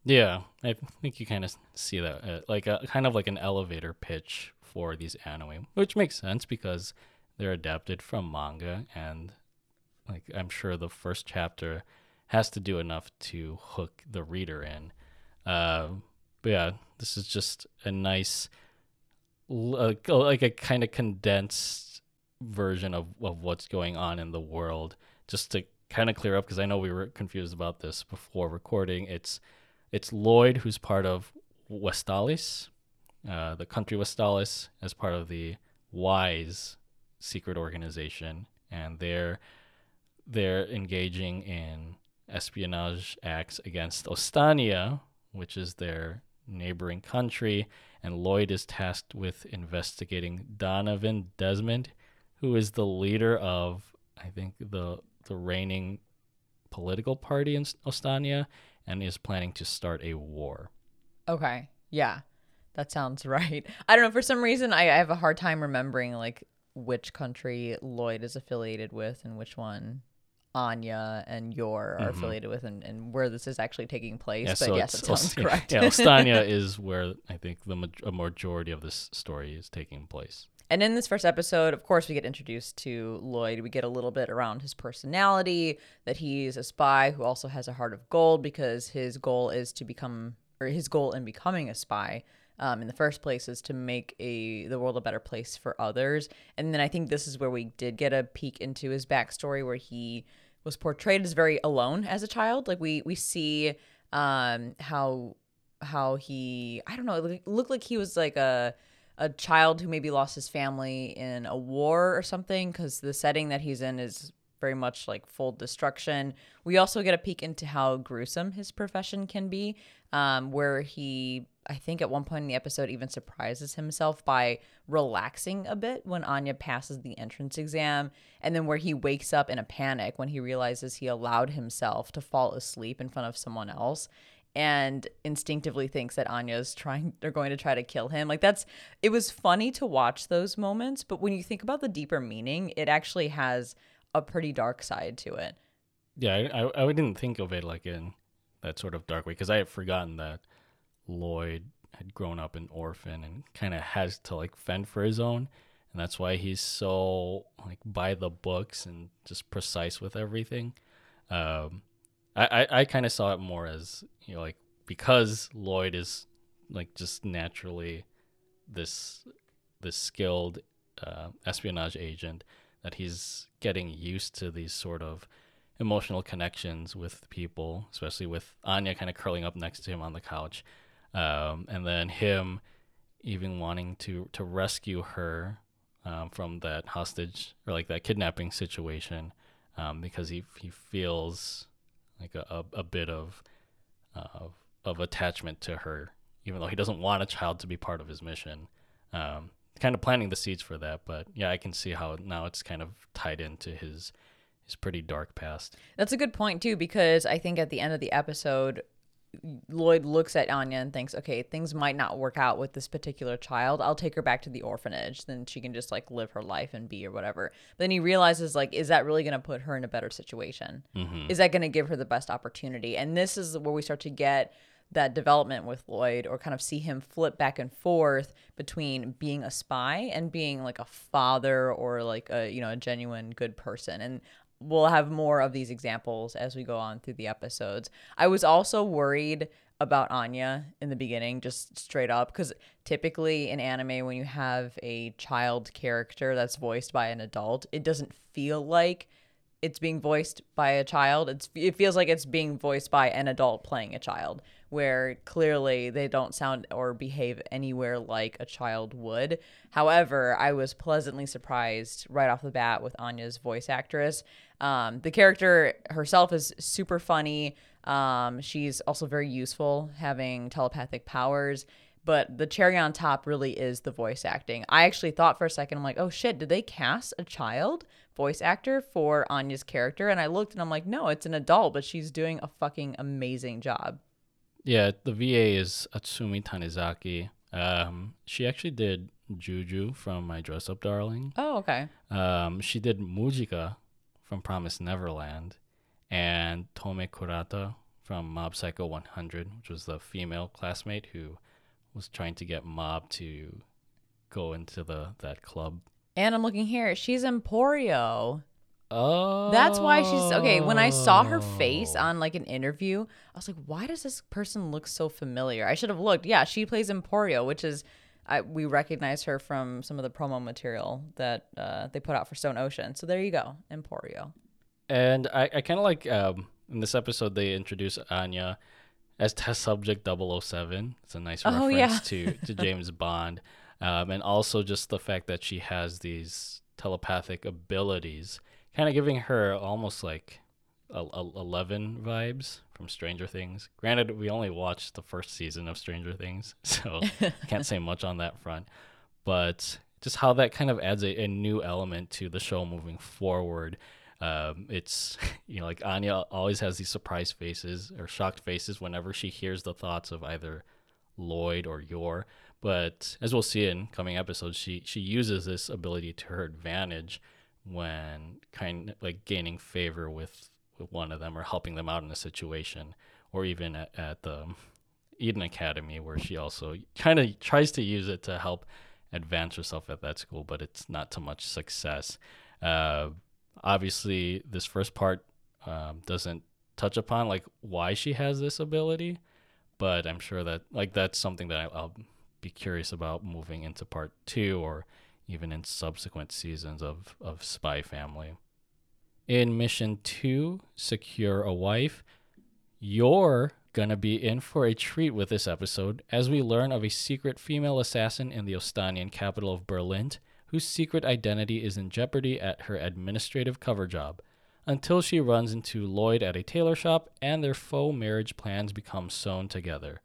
Yeah, I think you kind of see that uh, like a kind of like an elevator pitch for these anime, which makes sense because they're adapted from manga and like I'm sure the first chapter has to do enough to hook the reader in. Uh, but yeah, this is just a nice, uh, like a kind of condensed version of, of what's going on in the world. Just to kind of clear up, because I know we were confused about this before recording. It's it's Lloyd who's part of Westalis, uh, the country Westalis, as part of the Wise secret organization, and they're they're engaging in espionage acts against Ostania, which is their neighboring country, and Lloyd is tasked with investigating Donovan Desmond, who is the leader of, I think, the the reigning political party in Ostania, and is planning to start a war. Okay, yeah, that sounds right. I don't know. For some reason, I, I have a hard time remembering like which country Lloyd is affiliated with and which one Anya and Yor are mm-hmm. affiliated with and, and where this is actually taking place. Yeah, but so yes, it sounds correct. yeah, Ostania is where I think the ma- a majority of this story is taking place. And in this first episode, of course, we get introduced to Lloyd. We get a little bit around his personality, that he's a spy who also has a heart of gold because his goal is to become, or his goal in becoming a spy um, in the first place is to make a the world a better place for others. And then I think this is where we did get a peek into his backstory, where he was portrayed as very alone as a child. Like we we see um, how how he I don't know it looked like he was like a a child who maybe lost his family in a war or something because the setting that he's in is very much like full destruction. We also get a peek into how gruesome his profession can be, um, where he I think at one point in the episode even surprises himself by relaxing a bit when Anya passes the entrance exam, and then where he wakes up in a panic when he realizes he allowed himself to fall asleep in front of someone else and instinctively thinks that Anya's trying they're going to try to kill him. Like that's it was funny to watch those moments, but when you think about the deeper meaning, it actually has a pretty dark side to it. Yeah, I I, I didn't think of it like in that sort of dark way because I had forgotten that Lloyd had grown up an orphan and kind of has to like fend for his own and that's why he's so like by the books and just precise with everything um, i i, I kind of saw it more as you know like because lloyd is like just naturally this this skilled uh, espionage agent that he's getting used to these sort of emotional connections with people especially with anya kind of curling up next to him on the couch um, and then him even wanting to to rescue her um, from that hostage or like that kidnapping situation um, because he he feels like a, a, a bit of uh, of attachment to her, even though he doesn't want a child to be part of his mission. Um, kind of planting the seeds for that, but yeah, I can see how now it's kind of tied into his his pretty dark past. That's a good point too, because I think at the end of the episode, Lloyd looks at Anya and thinks, okay, things might not work out with this particular child. I'll take her back to the orphanage. Then she can just like live her life and be or whatever. But then he realizes, like, is that really going to put her in a better situation? Mm-hmm. Is that going to give her the best opportunity? And this is where we start to get that development with Lloyd or kind of see him flip back and forth between being a spy and being like a father or like a you know a genuine good person and we'll have more of these examples as we go on through the episodes. I was also worried about Anya in the beginning, just straight up, because typically in anime, when you have a child character that's voiced by an adult, it doesn't feel like it's being voiced by a child. It's it feels like it's being voiced by an adult playing a child, where clearly they don't sound or behave anywhere like a child would. However, I was pleasantly surprised right off the bat with Anya's voice actress. Um, the character herself is super funny. Um, she's also very useful, having telepathic powers. But the cherry on top really is the voice acting. I actually thought for a second, I'm like, oh shit, did they cast a child voice actor for Anya's character? And I looked and I'm like, no, it's an adult, but she's doing a fucking amazing job. Yeah, the VA is Atsumi Tanizaki. Um, she actually did Juju from My Dress Up Darling. Oh, okay. Um, she did Mujika from Promise Neverland, and Tome Kurata from Mob Psycho 100, which was the female classmate who was trying to get Mob to go into the that club. And I'm looking here. She's Emporio. Oh, That's why she's okay. When I saw her face on like an interview, I was like, why does this person look so familiar? I should have looked. Yeah, she plays Emporio, which is I, we recognize her from some of the promo material that uh, they put out for Stone Ocean. So there you go, Emporio. And I, I kind of like um, in this episode they introduce Anya as test subject 007. It's a nice Oh, reference yeah. to to James Bond, um, and also just the fact that she has these telepathic abilities, kind of giving her almost like a, a, Eleven vibes from Stranger Things. Granted, we only watched the first season of Stranger Things, so can't say much on that front. But just how that kind of adds a, a new element to the show moving forward. Um, it's you know like Anya always has these surprise faces or shocked faces whenever she hears the thoughts of either Lloyd or Yor. But as we'll see in coming episodes, she she uses this ability to her advantage when kind of like gaining favor with, with one of them or helping them out in a situation, or even at, at the Eden Academy where she also kind of tries to use it to help advance herself at that school, but it's not to much success. Uh, obviously, this first part um, doesn't touch upon like why she has this ability, but I'm sure that like that's something that I, I'll be curious about moving into part two or even in subsequent seasons of of Spy Family. In mission two, secure a wife. You're gonna be in for a treat with this episode as we learn of a secret female assassin in the Ostanian capital of Berlin whose secret identity is in jeopardy at her administrative cover job until she runs into Lloyd at a tailor shop and their faux marriage plans become sewn together.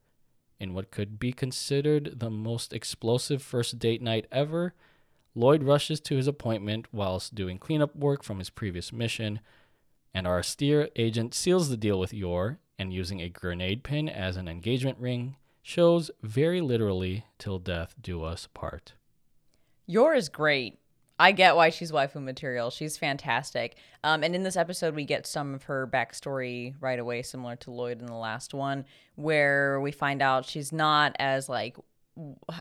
In what could be considered the most explosive first date night ever, Lloyd rushes to his appointment whilst doing cleanup work from his previous mission, and our austere agent seals the deal with Yor and using a grenade pin as an engagement ring shows very literally till death do us part. Yor is great. I get why she's waifu material. She's fantastic. Um, and in this episode, we get some of her backstory right away, similar to Lloyd in the last one, where we find out she's not as like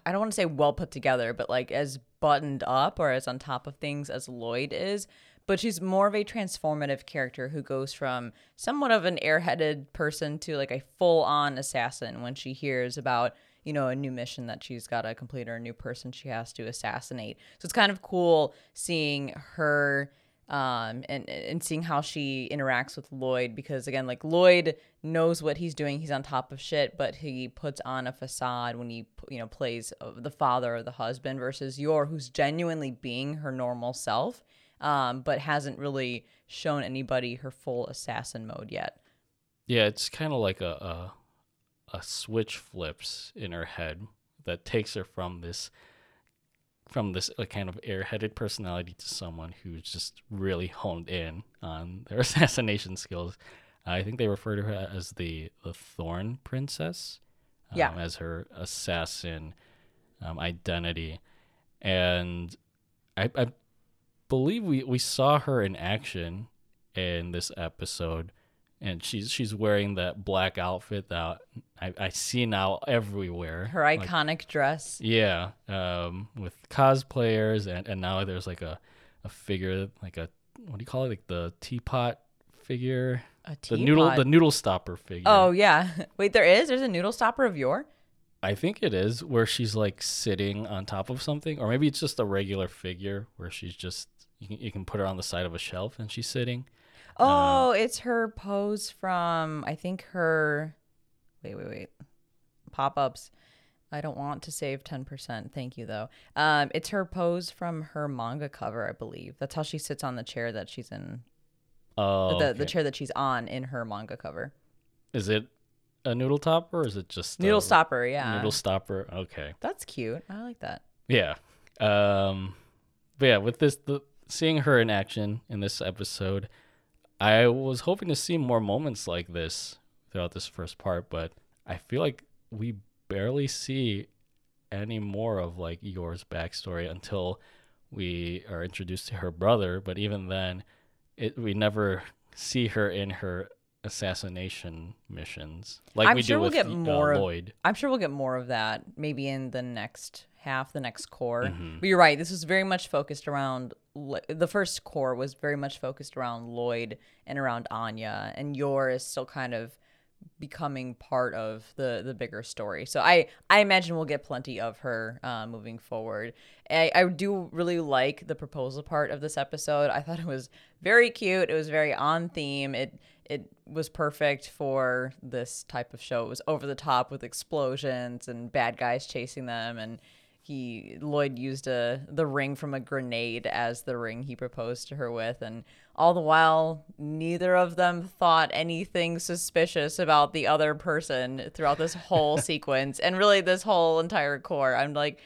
I don't want to say well put together, but like as buttoned up or as on top of things as Lloyd is. But she's more of a transformative character who goes from somewhat of an airheaded person to like a full on assassin when she hears about you know, a new mission that she's got to complete or a new person she has to assassinate. So it's kind of cool seeing her um, and and seeing how she interacts with Lloyd because again, like Lloyd knows what he's doing. He's on top of shit, but he puts on a facade when he you know plays uh, the father or the husband versus Yor, who's genuinely being her normal self, um, but hasn't really shown anybody her full assassin mode yet. Yeah, it's kind of like a, a a switch flips in her head that takes her from this from this like, kind of airheaded personality to someone who's just really honed in on their assassination skills. I think they refer to her as the the Thorn Princess, um, Yeah. as her assassin um, identity, and I, I believe we we saw her in action in this episode and she's she's wearing that black outfit that I, I see now everywhere. Her Like, iconic dress. yeah, um, with cosplayers and, and now there's like a, a figure like a what do you call it like the teapot figure A teapot. the noodle the noodle stopper figure. Oh yeah. Wait, there is. There's a noodle stopper of Yor. I think it is where she's like sitting on top of something, or maybe it's just a regular figure where she's just you can, you can put her on the side of a shelf and she's sitting. Oh, it's her pose from I think her. Wait, wait, wait. Pop ups. I don't want to save ten percent. Thank you though. Um, it's her pose from her manga cover, I believe. That's how she sits on the chair that she's in. Oh, the the chair that she's on in her manga cover. is it a noodle topper or is it just Noodle stopper, yeah. Noodle stopper. Okay. That's cute. I like that. Yeah. Um but yeah, with this the seeing her in action in this episode, I was hoping to see more moments like this throughout this first part, but I feel like we barely see any more of like Yor's backstory until we are introduced to her brother, but even then it we never see her in her assassination missions like I'm we sure do we'll with get uh, more of- Lloyd. I'm sure we'll get more of that maybe in the next half, the next cour. Mm-hmm. But you're right. This was very much focused around the first cour was very much focused around Lloyd and around Anya, and Yor is still kind of becoming part of the the bigger story. So I I imagine we'll get plenty of her uh, moving forward. I, I do really like the proposal part of this episode. I thought it was very cute. It was very on theme. It it was perfect for this type of show. It was over the top with explosions and bad guys chasing them and he Lloyd used a the ring from a grenade as the ring he proposed to her with and all the while neither of them thought anything suspicious about the other person throughout this whole sequence and really this whole entire cour. I'm like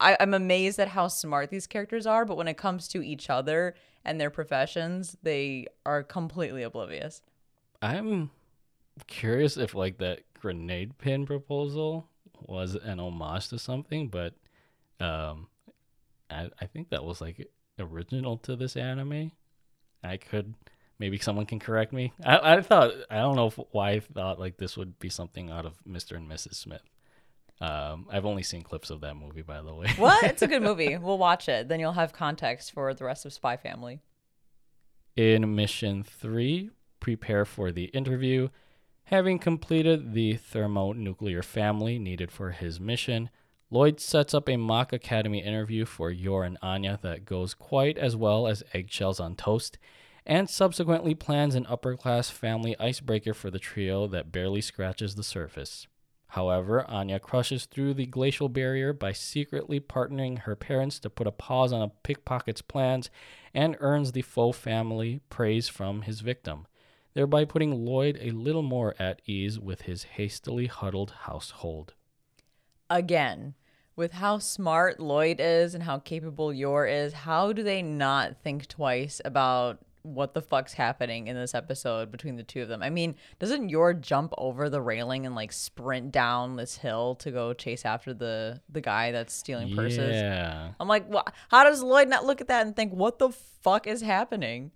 I, I'm amazed at how smart these characters are, but when it comes to each other and their professions, they are completely oblivious. I'm curious if like that grenade pin proposal was an homage to something, but um, I I think that was like original to this anime. I could maybe someone can correct me. I I thought I don't know if, why I thought like this would be something out of Mr. and Mrs. Smith. Um, I've only seen clips of that movie, by the way. What? It's a good movie. We'll watch it. Then you'll have context for the rest of Spy Family. In mission three, prepare for the interview. Having completed the thermonuclear family needed for his mission, Lloyd sets up a mock academy interview for Yor and Anya that goes quite as well as eggshells on toast, and subsequently plans an upper class family icebreaker for the trio that barely scratches the surface. However, Anya crushes through the glacial barrier by secretly partnering her parents to put a pause on a pickpocket's plans and earns the faux family praise from his victim, thereby putting Lloyd a little more at ease with his hastily huddled household. Again, with how smart Lloyd is and how capable Yor is, how do they not think twice about what the fuck's happening in this episode between the two of them? I mean, doesn't Yor jump over the railing and like sprint down this hill to go chase after the the guy that's stealing purses? Yeah. I'm like, wha how does Lloyd not look at that and think, what the fuck is happening?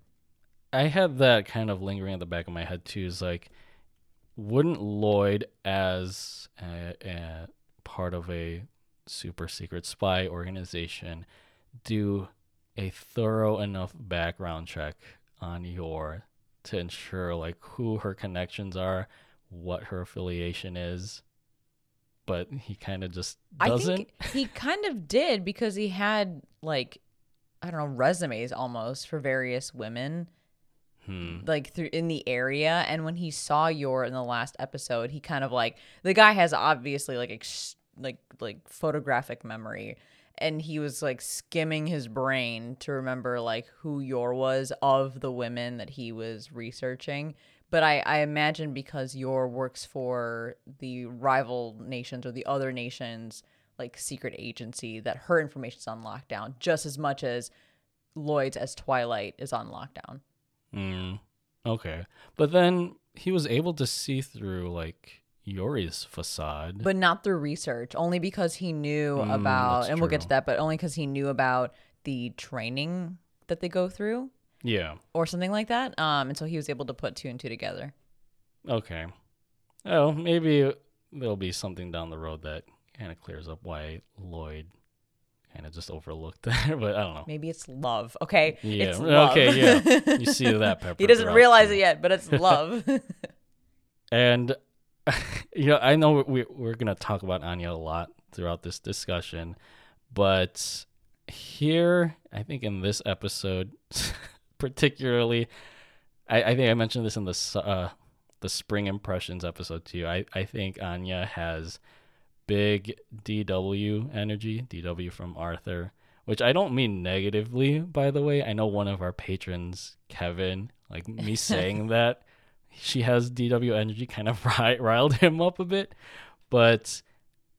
I had that kind of lingering at the back of my head too. Is like, wouldn't Lloyd, as a, a part of a super secret spy organization, do a thorough enough background check on Yor to ensure like who her connections are, what her affiliation is? But he kind of just doesn't. I think he kind of did because he had like I don't know resumes almost for various women Hmm. like through in the area and when he saw Yor in the last episode he kind of like the guy has obviously like ex- like like photographic memory and he was like skimming his brain to remember like who Yor was of the women that he was researching but I, I imagine because Yor works for the rival nations or the other nations like secret agency that her information's on lockdown just as much as Lloyd's as Twilight is on lockdown. Mm, okay. But then he was able to see through like Yori's facade. but not through research only because he knew Mm, about and we'll get to that but only because he knew about the training that they go through yeah. or something like that um and so he was able to put two and two together Okay. Oh, maybe there'll be something down the road that kind of clears up why Lloyd kind of just overlooked that, but I don't know. maybe it's love okay Yeah, it's love. okay, yeah. You see that pepper. he doesn't realize too. it yet but it's love And you know, I know we we're gonna talk about Anya a lot throughout this discussion, but here, I think in this episode, particularly, I, I think I mentioned this in the uh, the spring impressions episode too. I, I think Anya has big DW energy, DW from Arthur, which I don't mean negatively, by the way. I know one of our patrons, Kevin, like me saying that she has DW energy kind of ri- riled him up a bit. But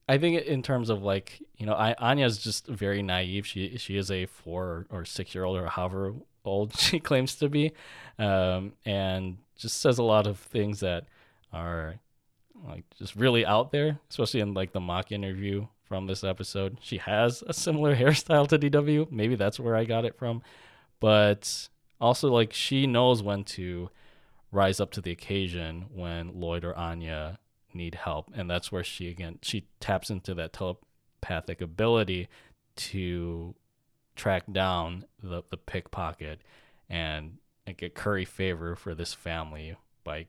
I think in terms of like, you know, I, Anya's just very naive. She she is a four or six year old or however old she claims to be, um, and just says a lot of things that are like just really out there, especially in like the mock interview from this episode. She has a similar hairstyle to DW. Maybe that's where I got it from. But also like she knows when to rise up to the occasion when Lloyd or Anya need help. And that's where she again she taps into that telepathic ability to track down the, the pickpocket and, and get curry favor for this family by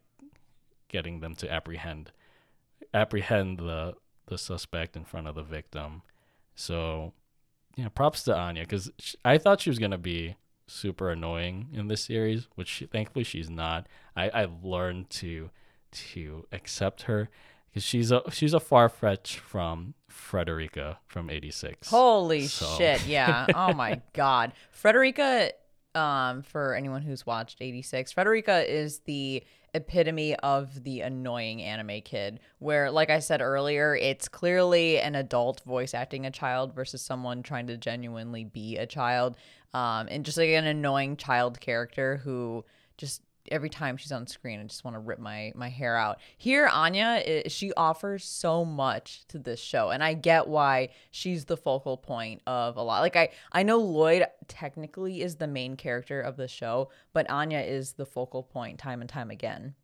getting them to apprehend apprehend the the suspect in front of the victim. So, yeah, props to Anya because I thought she was gonna be super annoying in this series, which she, thankfully she's not. I I've learned to to accept her because she's a she's a far fetch from Frederica from '86. Holy So- shit! Yeah. Oh my god, Frederica. Um, for anyone who's watched '86, Frederica is the epitome of the annoying anime kid. Where, like I said earlier, it's clearly an adult voice acting a child versus someone trying to genuinely be a child. Um, and just like an annoying child character who just every time she's on screen, I just want to rip my my hair out. Here, Anya, she offers so much to this show, and I get why she's the focal point of a lot. Like I, I know Lloyd technically is the main character of the show, but Anya is the focal point time and time again.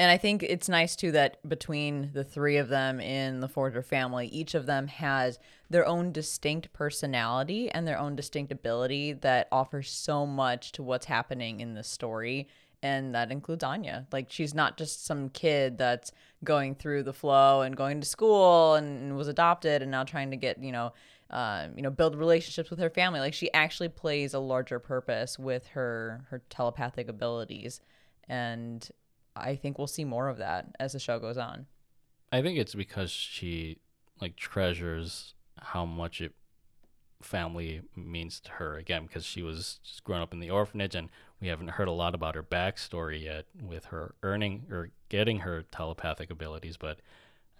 And I think it's nice too that between the three of them in the Forger family, each of them has their own distinct personality and their own distinct ability that offers so much to what's happening in the story. And that includes Anya. Like, she's not just some kid that's going through the flow and going to school and was adopted and now trying to get, you know, um, you know, build relationships with her family. Like, she actually plays a larger purpose with her her telepathic abilities. And I think we'll see more of that as the show goes on. I think it's because she like treasures how much it family means to her again because she was just growing up in the orphanage and we haven't heard a lot about her backstory yet with her earning or getting her telepathic abilities but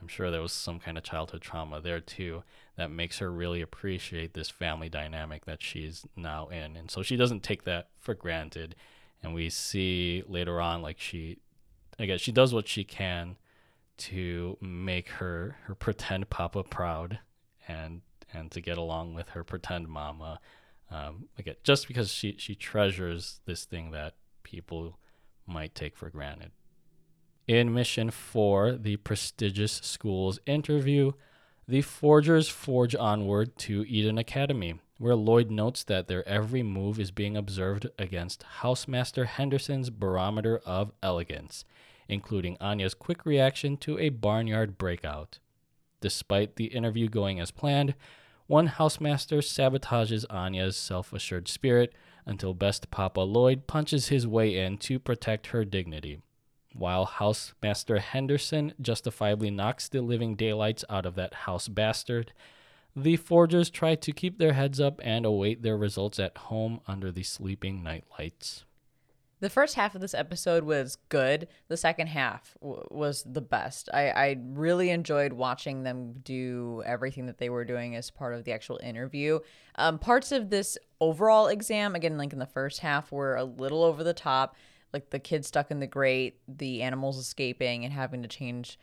i'm sure there was some kind of childhood trauma there too that makes her really appreciate this family dynamic that she's now in and so she doesn't take that for granted and we see later on like she guess she does what she can to make her her pretend papa proud and and to get along with her pretend mama. Um, again just because she she treasures this thing that people might take for granted. In mission 4 the prestigious school's interview the forgers forge onward to eden academy where lloyd notes that their every move is being observed against housemaster henderson's barometer of elegance including Anya's quick reaction to a barnyard breakout. Despite the interview going as planned, one housemaster sabotages Anya's self assured spirit until best Papa Lloyd punches his way in to protect her dignity. While Housemaster Henderson justifiably knocks the living daylights out of that house bastard, the forgers try to keep their heads up and await their results at home under the sleeping night lights. The first half of this episode was good. The second half w- was the best. I, I really enjoyed watching them do everything that they were doing as part of the actual interview. Um, parts of this overall exam, again, like in the first half, were a little over the top. Like the kid stuck in the grate, the animals escaping, and having to change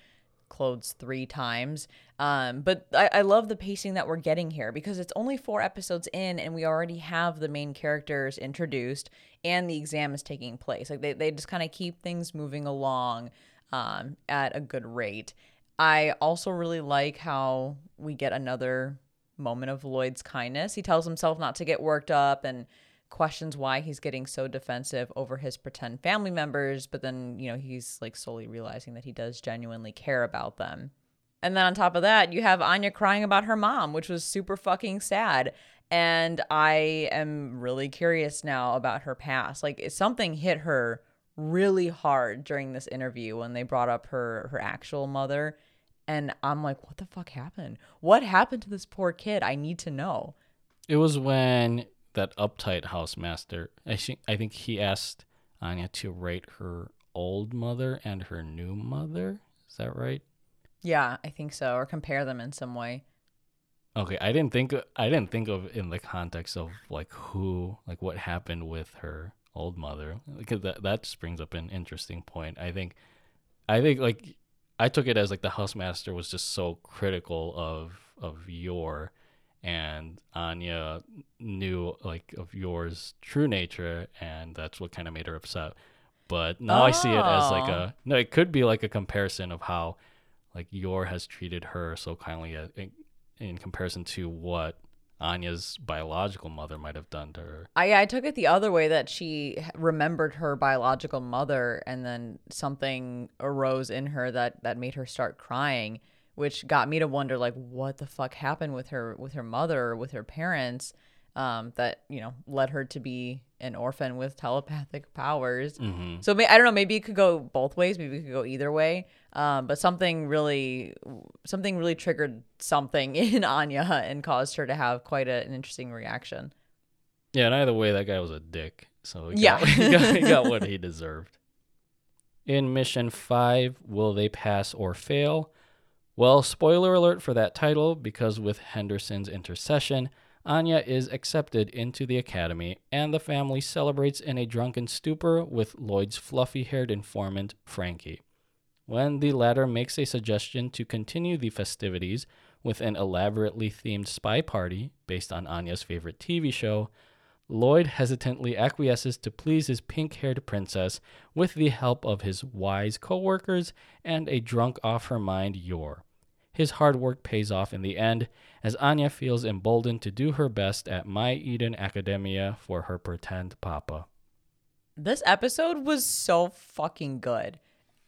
clothes three times. Um, but I, I love the pacing that we're getting here because it's only four episodes in and we already have the main characters introduced and the exam is taking place. Like they, they just kind of keep things moving along um, at a good rate. I also really like how we get another moment of Lloyd's kindness. He tells himself not to get worked up and questions why he's getting so defensive over his pretend family members, but then, you know, he's like slowly realizing that he does genuinely care about them. And then on top of that, you have Anya crying about her mom, which was super fucking sad. And I am really curious now about her past. Like, something hit her really hard during this interview when they brought up her her actual mother and I'm like what the fuck happened? What happened to this poor kid? I need to know. It was when that uptight housemaster, I think, I think he asked Anya to rate her old mother and her new mother. Is that right? Yeah, I think so or compare them in some way. Okay, I didn't think I didn't think of in the context of like who like what happened with her old mother because that that just brings up an interesting point. I think I think like I took it as like the housemaster was just so critical of of Yor and Anya knew like of Yor's true nature and that's what kind of made her upset. But now I see it as like Oh. a no, it could be like a comparison of how like Yor has treated her so kindly uh, in, in comparison to what Anya's biological mother might have done to her. I I took it the other way that she remembered her biological mother and then something arose in her that that made her start crying, which got me to wonder like what the fuck happened with her with her mother with her parents um that, you know, led her to be an orphan with telepathic powers. Mm-hmm. So may, I don't know, maybe it could go both ways, maybe it could go either way. Um, but something really something really triggered something in Anya and caused her to have quite a, an interesting reaction. Yeah, and either way, that guy was a dick. So he Yeah. got, he, got, he got what he deserved. In mission five, will they pass or fail? Well, spoiler alert for that title, because with Henderson's intercession, Anya is accepted into the academy, and the family celebrates in a drunken stupor with Lloyd's fluffy haired informant, Franky. When the latter makes a suggestion to continue the festivities with an elaborately themed spy party based on Anya's favorite TV show, Lloyd hesitantly acquiesces to please his pink haired princess with the help of his wise coworkers and a drunk off her mind Yor. His hard work pays off in the end, as Anya feels emboldened to do her best at My Eden Academia for her pretend papa. This episode was so fucking good.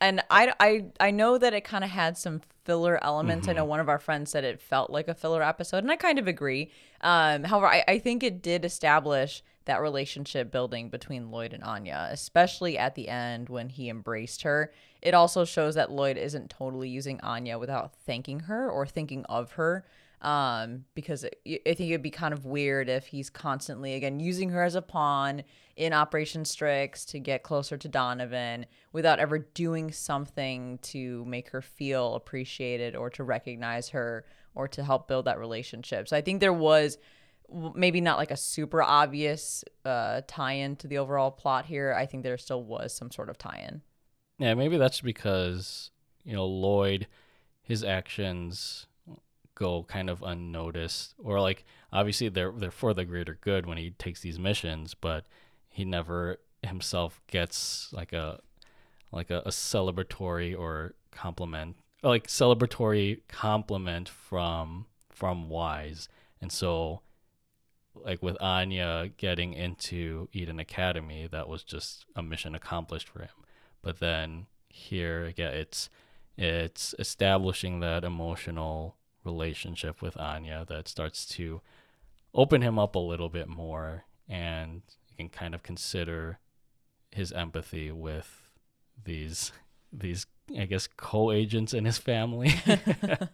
And I, I, I know that it kind of had some filler elements. I know one of our friends said it felt like a filler episode, and I kind of agree. Um, however, I, I think it did establish that relationship building between Lloyd and Anya, especially at the end when he embraced her. It also shows that Lloyd isn't totally using Anya without thanking her or thinking of her um because it, i think it'd be kind of weird if he's constantly again using her as a pawn in operation strix to get closer to donovan without ever doing something to make her feel appreciated or to recognize her or to help build that relationship so i think there was maybe not like a super obvious uh tie-in to the overall plot here. I think there still was some sort of tie-in. Yeah, maybe that's because, you know, Lloyd, his actions go kind of unnoticed. Or like obviously they're they're for the greater good when he takes these missions, but he never himself gets like a like a, a celebratory or compliment like celebratory compliment from from Wise. And so like with Anya getting into Eden Academy, that was just a mission accomplished for him. But then here again it's it's establishing that emotional relationship with Anya that starts to open him up a little bit more and you can kind of consider his empathy with these these I guess co-agents in his family.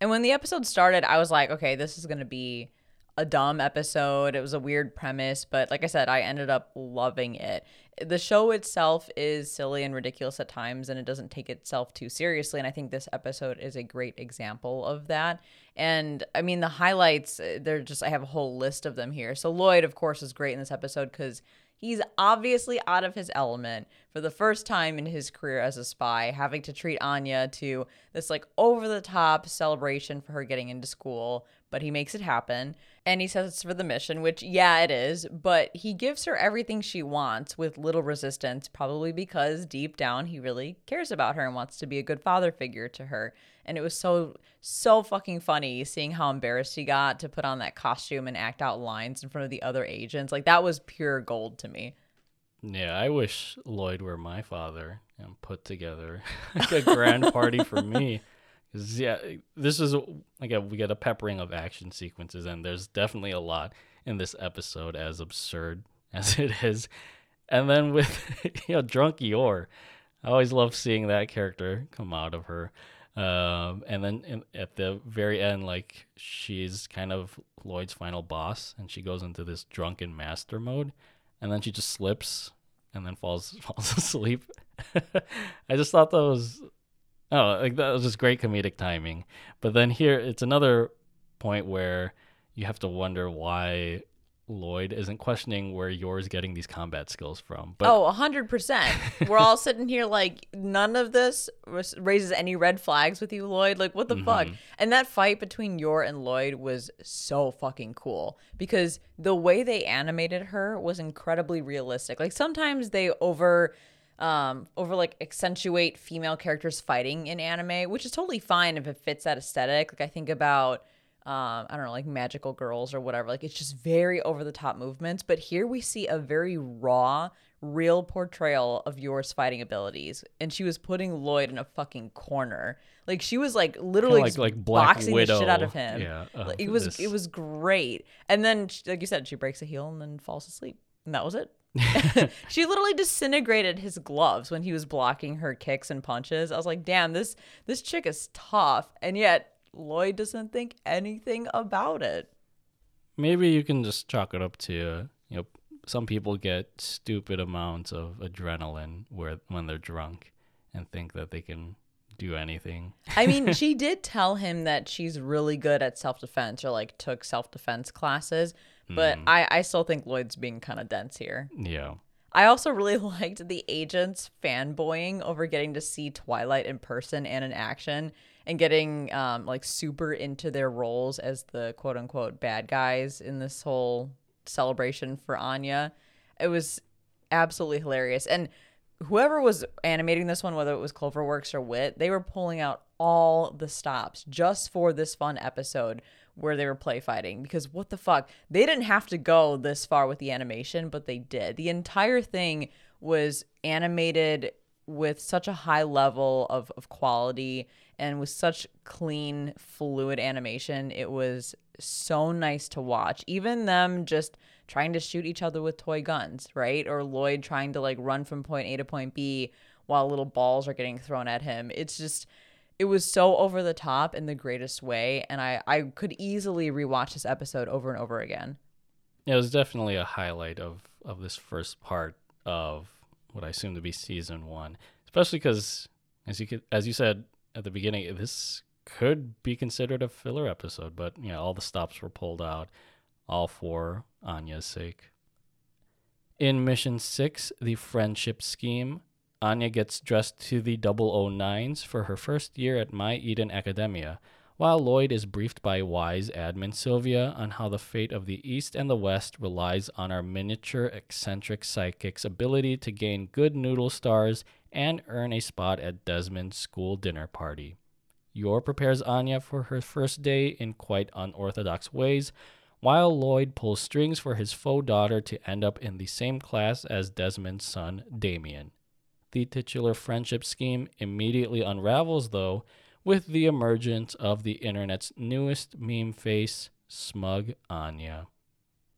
And when the episode started, I was like, okay, this is to be a dumb episode. It was a weird premise, but like I said, I ended up loving it. The show itself is silly and ridiculous at times, and it doesn't take itself too seriously. And I think this episode is a great example of that. And I mean, the highlights, uh, they're just, I have a whole list of them here. So Lloyd, of course, is great in this episode because He's obviously out of his element for the first time in his career as a spy, having to treat Anya to this like over the top celebration for her getting into school, but he makes it happen. And he says it's for the mission, which, yeah, it is, but he gives her everything she wants with little resistance, probably because deep down he really cares about her and wants to be a good father figure to her. And it was so, so fucking funny seeing how embarrassed he got to put on that costume and act out lines in front of the other agents. Like, that was pure gold to me. Yeah, I wish Lloyd were my father and put together like a grand party for me. 'Cause, yeah, this is like a, we get a peppering of action sequences, and there's definitely a lot in this episode, as absurd as it is. And then with you know drunk Yor, I always love seeing that character come out of her. Um, and then in, at the very end, like she's kind of Lloyd's final boss, and she goes into this drunken master mode, and then she just slips and then falls falls asleep. I just thought that was oh like that was just great comedic timing. But then here it's another point where you have to wonder why Lloyd isn't questioning where Yor's getting these combat skills from. But oh, 100%. We're all sitting here like none of this raises any red flags with you, Lloyd. Like, what the fuck? Mm-hmm. And that fight between Yor and Lloyd was so fucking cool because the way they animated her was incredibly realistic. Like, sometimes they over. Um, over like accentuate female characters fighting in anime, which is totally fine if it fits that aesthetic. Like I think about um, I don't know, like magical girls or whatever. Like it's just very over the top movements. But here we see a very raw, real portrayal of Yor's fighting abilities. And she was putting Lloyd in a fucking corner. Like she was like literally like- like boxing the shit out of him. yeah, Like, it was this. it was great. And then like you said, she breaks a heel and then falls asleep. And that was it. she literally disintegrated his gloves when he was blocking her kicks and punches. I was like, damn, this this chick is tough. And yet Lloyd doesn't think anything about it. maybe you can just chalk it up to you know some people get stupid amounts of adrenaline where when they're drunk and think that they can do anything. I mean, she did tell him that she's really good at self defense or like took self defense classes, but I, I still think Lloyd's being kind of dense here. Yeah. I also really liked the agents fanboying over getting to see Twilight in person and in action and getting um, like super into their roles as the quote unquote bad guys in this whole celebration for Anya. It was absolutely hilarious. And whoever was animating this one, whether it was Cloverworks or Wit, they were pulling out all the stops just for this fun episode where they were play fighting because what the fuck? They didn't have to go this far with the animation but they did. The entire thing was animated with such a high level of, of quality and with such clean fluid animation. It was so nice to watch. Even them just trying to shoot each other with toy guns right? Or lloyd trying to like run from point a to point b while little balls are getting thrown at him. It's just it was so over the top in the greatest way and I, I could easily rewatch this episode over and over again It was definitely a highlight of of this first part of what I assume to be season one, especially because as you could, as you said at the beginning, this could be considered a filler episode, but you know all the stops were pulled out, all for Anya's sake. In mission six, the friendship scheme, Anya gets dressed to the 009s for her first year at My Eden Academia while Lloyd is briefed by wise admin Sylvia on how the fate of the East and the West relies on our miniature eccentric psychic's ability to gain good noodle stars and earn a spot at Desmond's school dinner party. Yor prepares Anya for her first day in quite unorthodox ways, while Lloyd pulls strings for his faux daughter to end up in the same class as Desmond's son, Damian. The titular friendship scheme immediately unravels, though, with the emergence of the internet's newest meme face, Smug Anya.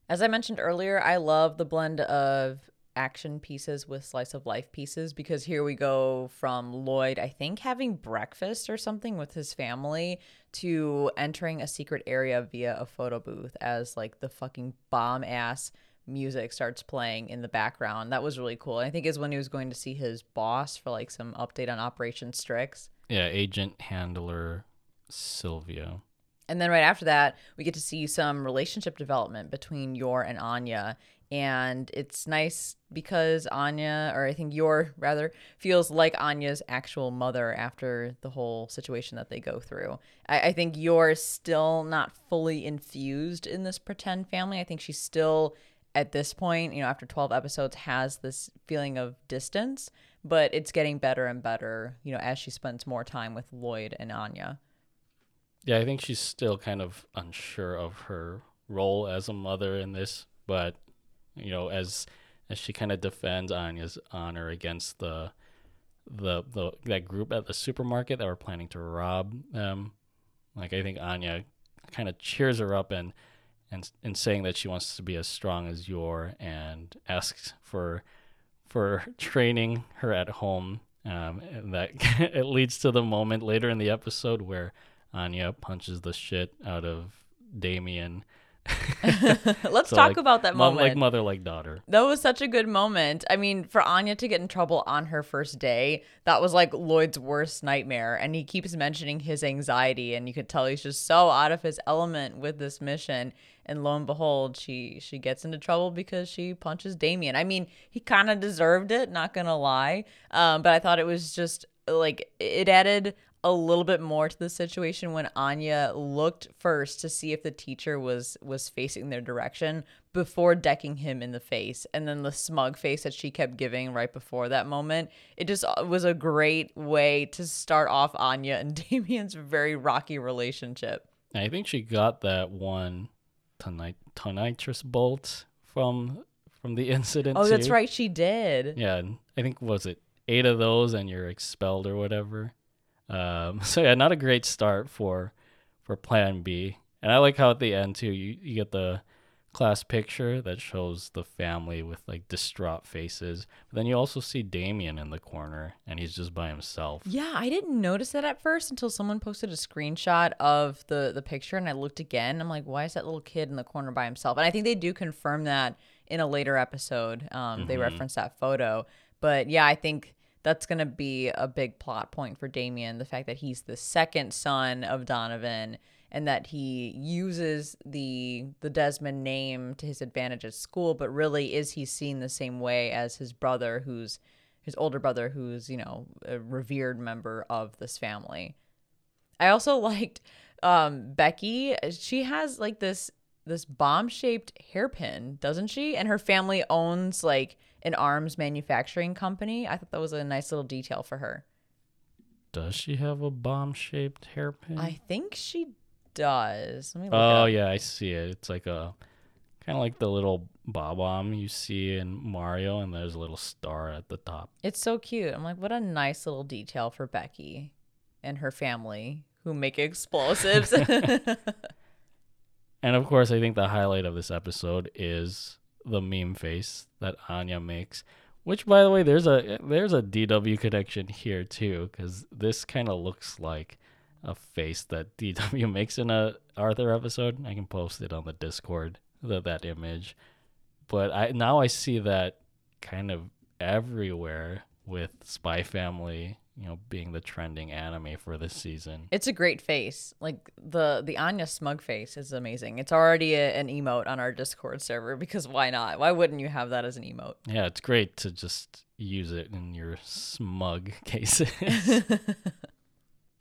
As I mentioned earlier, I love the blend of action pieces with slice of life pieces because here we go from Lloyd, I think, having breakfast or something with his family to entering a secret area via a photo booth as like the fucking bomb ass music starts playing in the background. That was really cool. And I think is when he was going to see his boss for like some update on Operation Strix. Yeah, agent handler Sylvia. And then right after that, we get to see some relationship development between Yor and Anya. And it's nice because Anya, or I think Yor rather, feels like Anya's actual mother after the whole situation that they go through. I, I think Yor is still not fully infused in this pretend family. I think she's still, at this point, you know, after 12 episodes, has this feeling of distance, but it's getting better and better, you know, as she spends more time with Lloyd and Anya. Yeah, I think she's still kind of unsure of her role as a mother in this, but you know, as as she kind of defends Anya's honor against the the the that group at the supermarket that were planning to rob them, like I think Anya kind of cheers her up and and in saying that she wants to be as strong as Yor and asks for for training her at home. Um, and that it leads to the moment later in the episode where Anya punches the shit out of Damian. Let's So, talk like, about that Mom, moment. like mother, like daughter. That was such a good moment. I mean, for Anya to get in trouble on her first day, that was like Lloyd's worst nightmare. And he keeps mentioning his anxiety, and you could tell he's just so out of his element with this mission. And lo and behold, she she gets into trouble because she punches Damian. I mean, he kind of deserved it, not gonna lie. Um, but I thought it was just like it added a little bit more to the situation when Anya looked first to see if the teacher was was facing their direction before decking him in the face and then the smug face that she kept giving right before that moment it just uh, was a great way to start off Anya and Damian's very rocky relationship I think she got that one tonight Tonitrus bolt from from the incident. oh that's right she did Yeah, I think was it eight of those, and you're expelled or whatever. Um, so yeah, not a great start for for Plan B. And I like how at the end too, you you get the class picture that shows the family with like distraught faces. But then you also see Damian in the corner, and he's just by himself. Yeah, I didn't notice that at first until someone posted a screenshot of the the picture and I looked again. I'm like, why is that little kid in the corner by himself? And I think they do confirm that in a later episode. Um, They reference that photo. But yeah, I think that's going to be a big plot point for Damian. The fact that he's the second son of Donovan and that he uses the the Desmond name to his advantage at school, but really is he seen the same way as his brother who's his older brother who's, you know, a revered member of this family. I also liked um Becky. She has like this this bomb-shaped hairpin, doesn't she? And her family owns like an arms manufacturing company. I thought that was a nice little detail for her. Does she have a bomb shaped hairpin? I think she does. Let me look oh yeah, I see it. It's like a kind of like the little Bob-omb you see in Mario, and there's a little star at the top. It's so cute. I'm like, what a nice little detail for Becky and her family who make explosives. And of course, I think the highlight of this episode is the meme face that Anya makes. Which, by the way, there's a there's a DW connection here too, because this kind of looks like a face that DW makes in a Arthur episode. I can post it on the Discord that that image, but I now I see that kind of everywhere with Spy Family, you know, being the trending anime for this season. It's a great face. Like the the Anya smug face is amazing. It's already a, an emote on our Discord server because why not? Why wouldn't you have that as an emote? Yeah, it's great to just use it in your smug cases.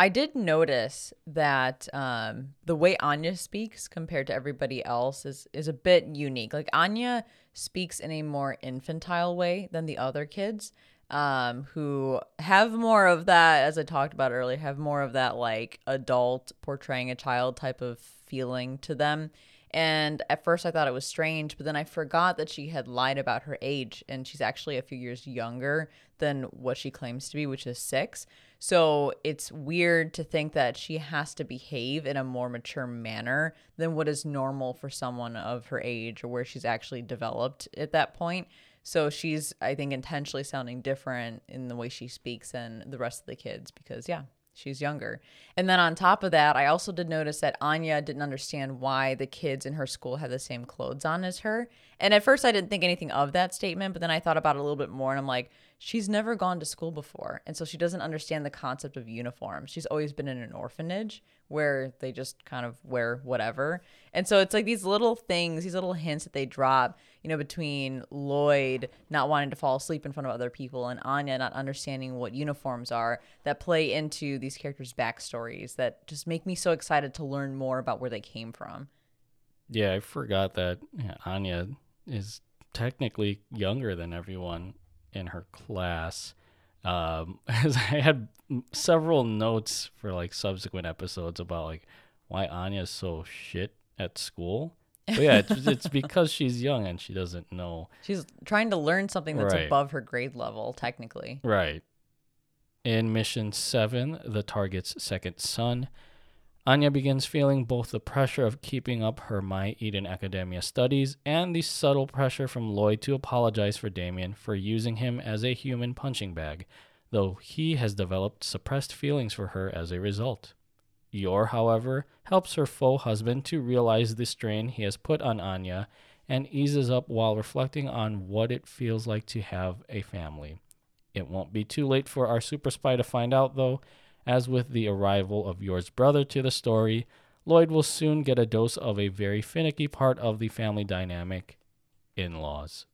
I did notice that um, the way Anya speaks compared to everybody else is is a bit unique. Like Anya speaks in a more infantile way than the other kids, um, who have more of that, as I talked about earlier, have more of that like adult portraying a child type of feeling to them. And at first I thought it was strange, but then I forgot that she had lied about her age and she's actually a few years younger than what she claims to be, which is six. So it's weird to think that she has to behave in a more mature manner than what is normal for someone of her age or where she's actually developed at that point. So she's, I think, intentionally sounding different in the way she speaks than the rest of the kids because, yeah, she's younger. And then on top of that, I also did notice that Anya didn't understand why the kids in her school had the same clothes on as her. And at first, I didn't think anything of that statement, but then I thought about it a little bit more and I'm like, she's never gone to school before. And so she doesn't understand the concept of uniform. She's always been in an orphanage where they just kind of wear whatever. And so it's like these little things, these little hints that they drop, you know, between Lloyd not wanting to fall asleep in front of other people and Anya not understanding what uniforms are that play into these characters' backstories that just make me so excited to learn more about where they came from. Yeah, I forgot that Anya is technically younger than everyone in her class. Um, as I had several notes for like subsequent episodes about like why Anya's so shit at school. But yeah, it's, it's because she's young and she doesn't know. She's trying to learn something that's Right. above her grade level, technically. Right. In mission seven, the target's second son, Anya begins feeling both the pressure of keeping up her My Eden Academia studies and the subtle pressure from Lloyd to apologize for Damian for using him as a human punching bag, though he has developed suppressed feelings for her as a result. Yor, however, helps her faux husband to realize the strain he has put on Anya and eases up while reflecting on what it feels like to have a family. It won't be too late for our super spy to find out, though, as with the arrival of Yor's brother to the story, Lloyd will soon get a dose of a very finicky part of the family dynamic in laws.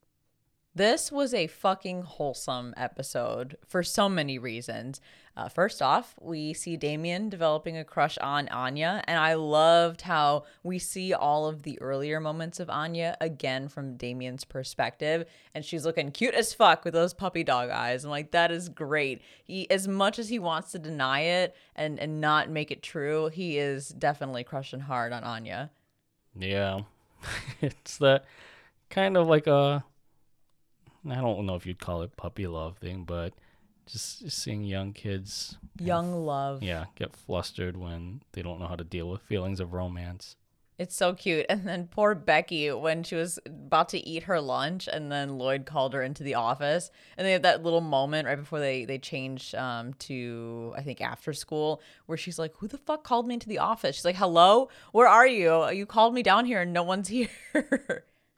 This was a fucking wholesome episode for so many reasons. Uh, first off, we see Damian developing a crush on Anya, and I loved how we see all of the earlier moments of Anya again from Damian's perspective, and she's looking cute as fuck with those puppy dog eyes. I'm like, that is great. He, as much as he wants to deny it and and not make it true, he is definitely crushing hard on Anya. Yeah, it's that kind of like a I don't know if you'd call it puppy love thing, but just seeing young kids, young love, yeah, get flustered when they don't know how to deal with feelings of romance. It's so cute. And then poor Becky, when she was about to eat her lunch, and then Lloyd called her into the office, and they had that little moment right before they they change um, to I think after school, where she's like, "Who the fuck called me into the office?" She's like, "Hello, where are you? You called me down here, and no one's here."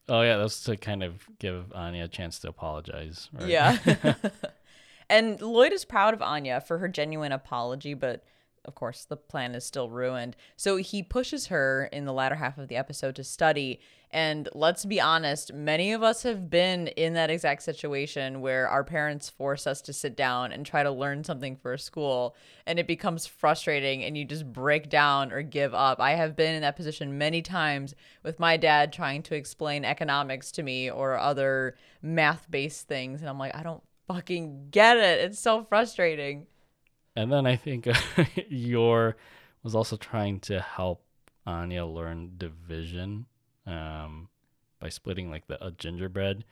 Oh yeah, that's to kind of give Anya a chance to apologize. Right? Yeah. and Lloyd is proud of Anya for her genuine apology, but of course, the plan is still ruined. So he pushes her in the latter half of the episode to study. And let's be honest, many of us have been in that exact situation where our parents force us to sit down and try to learn something for school. And it becomes frustrating and you just break down or give up. I have been in that position many times with my dad trying to explain economics to me or other math based things. And I'm like, I don't fucking get it. It's so frustrating. And then I think Yor was also trying to help Anya learn division um, by splitting like the a gingerbread.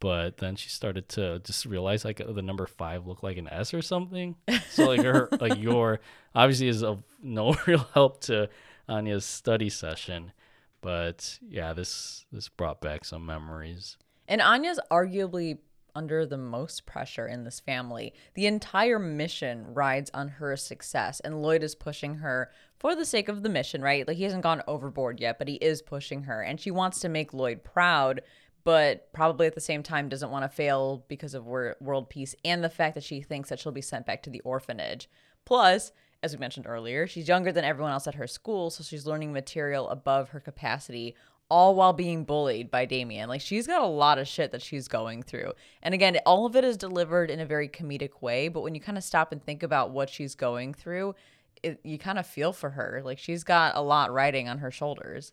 But then she started to just realize like the number five looked like an S or something. So like her like Yor obviously is of no real help to Anya's study session. But yeah, this this brought back some memories. And Anya's arguably under the most pressure in this family. The entire mission rides on her success, and Lloyd is pushing her for the sake of the mission, right? Like he hasn't gone overboard yet, but he is pushing her, and she wants to make Lloyd proud, but probably at the same time doesn't want to fail because of world peace and the fact that she thinks that she'll be sent back to the orphanage. Plus, as we mentioned earlier, she's younger than everyone else at her school, so she's learning material above her capacity all while being bullied by Damian. Like she's got a lot of shit that she's going through. And again, all of it is delivered in a very comedic way, but when you kind of stop and think about what she's going through, it, you kind of feel for her. Like she's got a lot riding on her shoulders.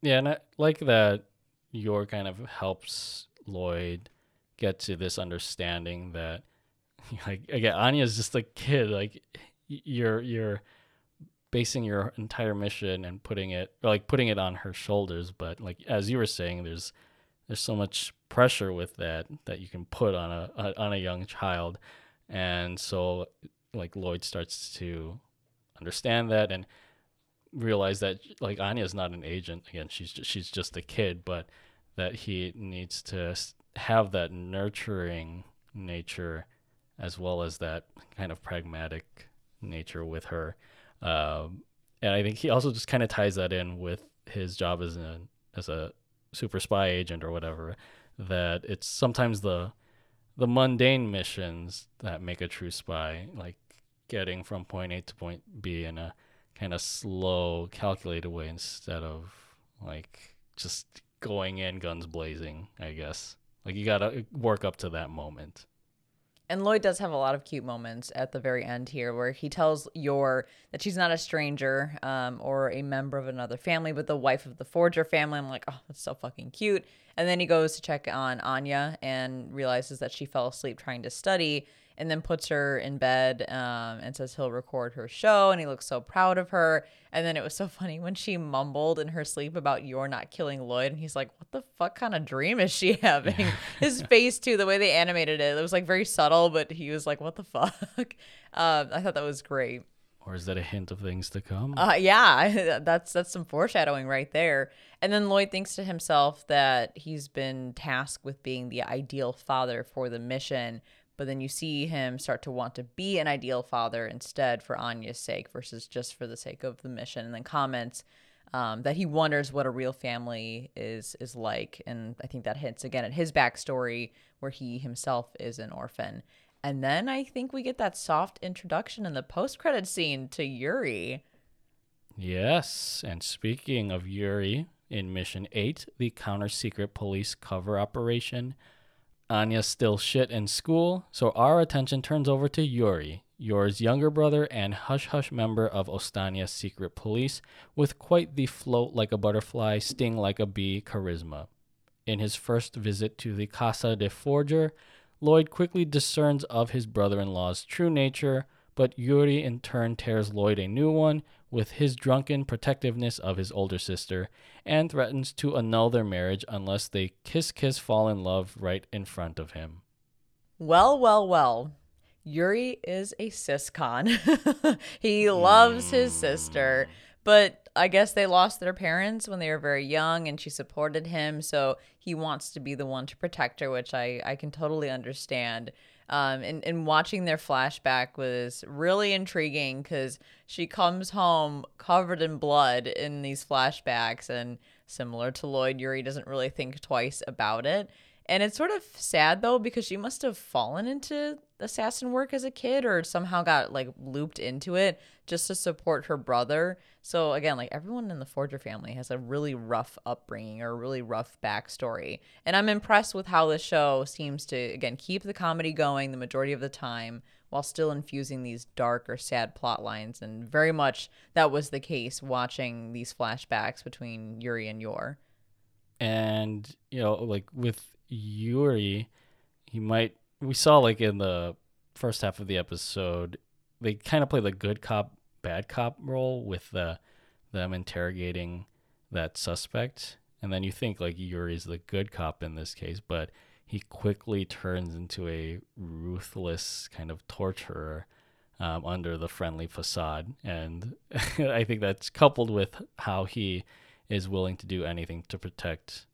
Yeah, and I like that Yor kind of helps Lloyd get to this understanding that like again Anya's just a kid like you're you're basing your entire mission and putting it like putting it on her shoulders but like as you were saying there's there's so much pressure with that that you can put on a, a on a young child. And so like Lloyd starts to understand that and realize that like Anya is not an agent. Again she's just, she's just a kid but that he needs to have that nurturing nature as well as that kind of pragmatic nature with her um, and I think he also just kind of ties that in with his job as a as a super spy agent or whatever. That it's sometimes the the mundane missions that make a true spy, like getting from point A to point B in a kind of slow, calculated way instead of like just going in guns blazing. I guess like you gotta work up to that moment. And Lloyd does have a lot of cute moments at the very end here where he tells Yor that she's not a stranger um, or a member of another family, but the wife of the Forger family. I'm like, oh, that's so fucking cute. And then he goes to check on Anya and realizes that she fell asleep trying to study and then puts her in bed um, and says he'll record her show and he looks so proud of her. And then it was so funny when she mumbled in her sleep about you're not killing lloyd and he's like what the fuck kind of dream is she having? His face too the way they animated it it was like very subtle but he was like what the fuck? Um, i thought that was great. Or is that a hint of things to come? Uh, yeah, that's that's some foreshadowing right there. And then Lloyd thinks to himself that he's been tasked with being the ideal father for the mission, but then you see him start to want to be an ideal father instead for Anya's sake versus just for the sake of the mission. And then comments um, that he wonders what a real family is is like, and I think that hints again at his backstory where he himself is an orphan. And then I think we get that soft introduction in the post credit scene to Yuri. Yes, and speaking of Yuri, in Mission 8, the counter secret police cover operation, Anya's still shit in school, so our attention turns over to Yuri, Yor's younger brother and hush hush member of Ostania's secret police, with quite the float like a butterfly, sting like a bee charisma. In his first visit to the Casa de Forger, Lloyd quickly discerns of his brother in law's true nature, but Yuri in turn tears Lloyd a new one with his drunken protectiveness of his older sister and threatens to annul their marriage unless they kiss kiss fall in love right in front of him. Well, well, well. Yuri is a siscon. he loves his sister, but I guess they lost their parents when they were very young and she supported him, so he wants to be the one to protect her, which I, I can totally understand. Um, and, and watching their flashback was really intriguing because she comes home covered in blood in these flashbacks, and similar to Lloyd, Yuri doesn't really think twice about it. And it's sort of sad though because she must have fallen into assassin work as a kid or somehow got like looped into it just to support her brother. So again, like everyone in the Forger family has a really rough upbringing or a really rough backstory. And I'm impressed with how the show seems to again keep the comedy going the majority of the time while still infusing these dark or sad plot lines and very much that was the case watching these flashbacks between Yuri and Yor. And you know, like with Yuri, he might. We saw like in the first half of the episode, they kind of play the good cop, bad cop role with the them interrogating that suspect, and then you think like Yuri's the good cop in this case, but he quickly turns into a ruthless kind of torturer um, under the friendly facade, and I think that's coupled with how he is willing to do anything to protect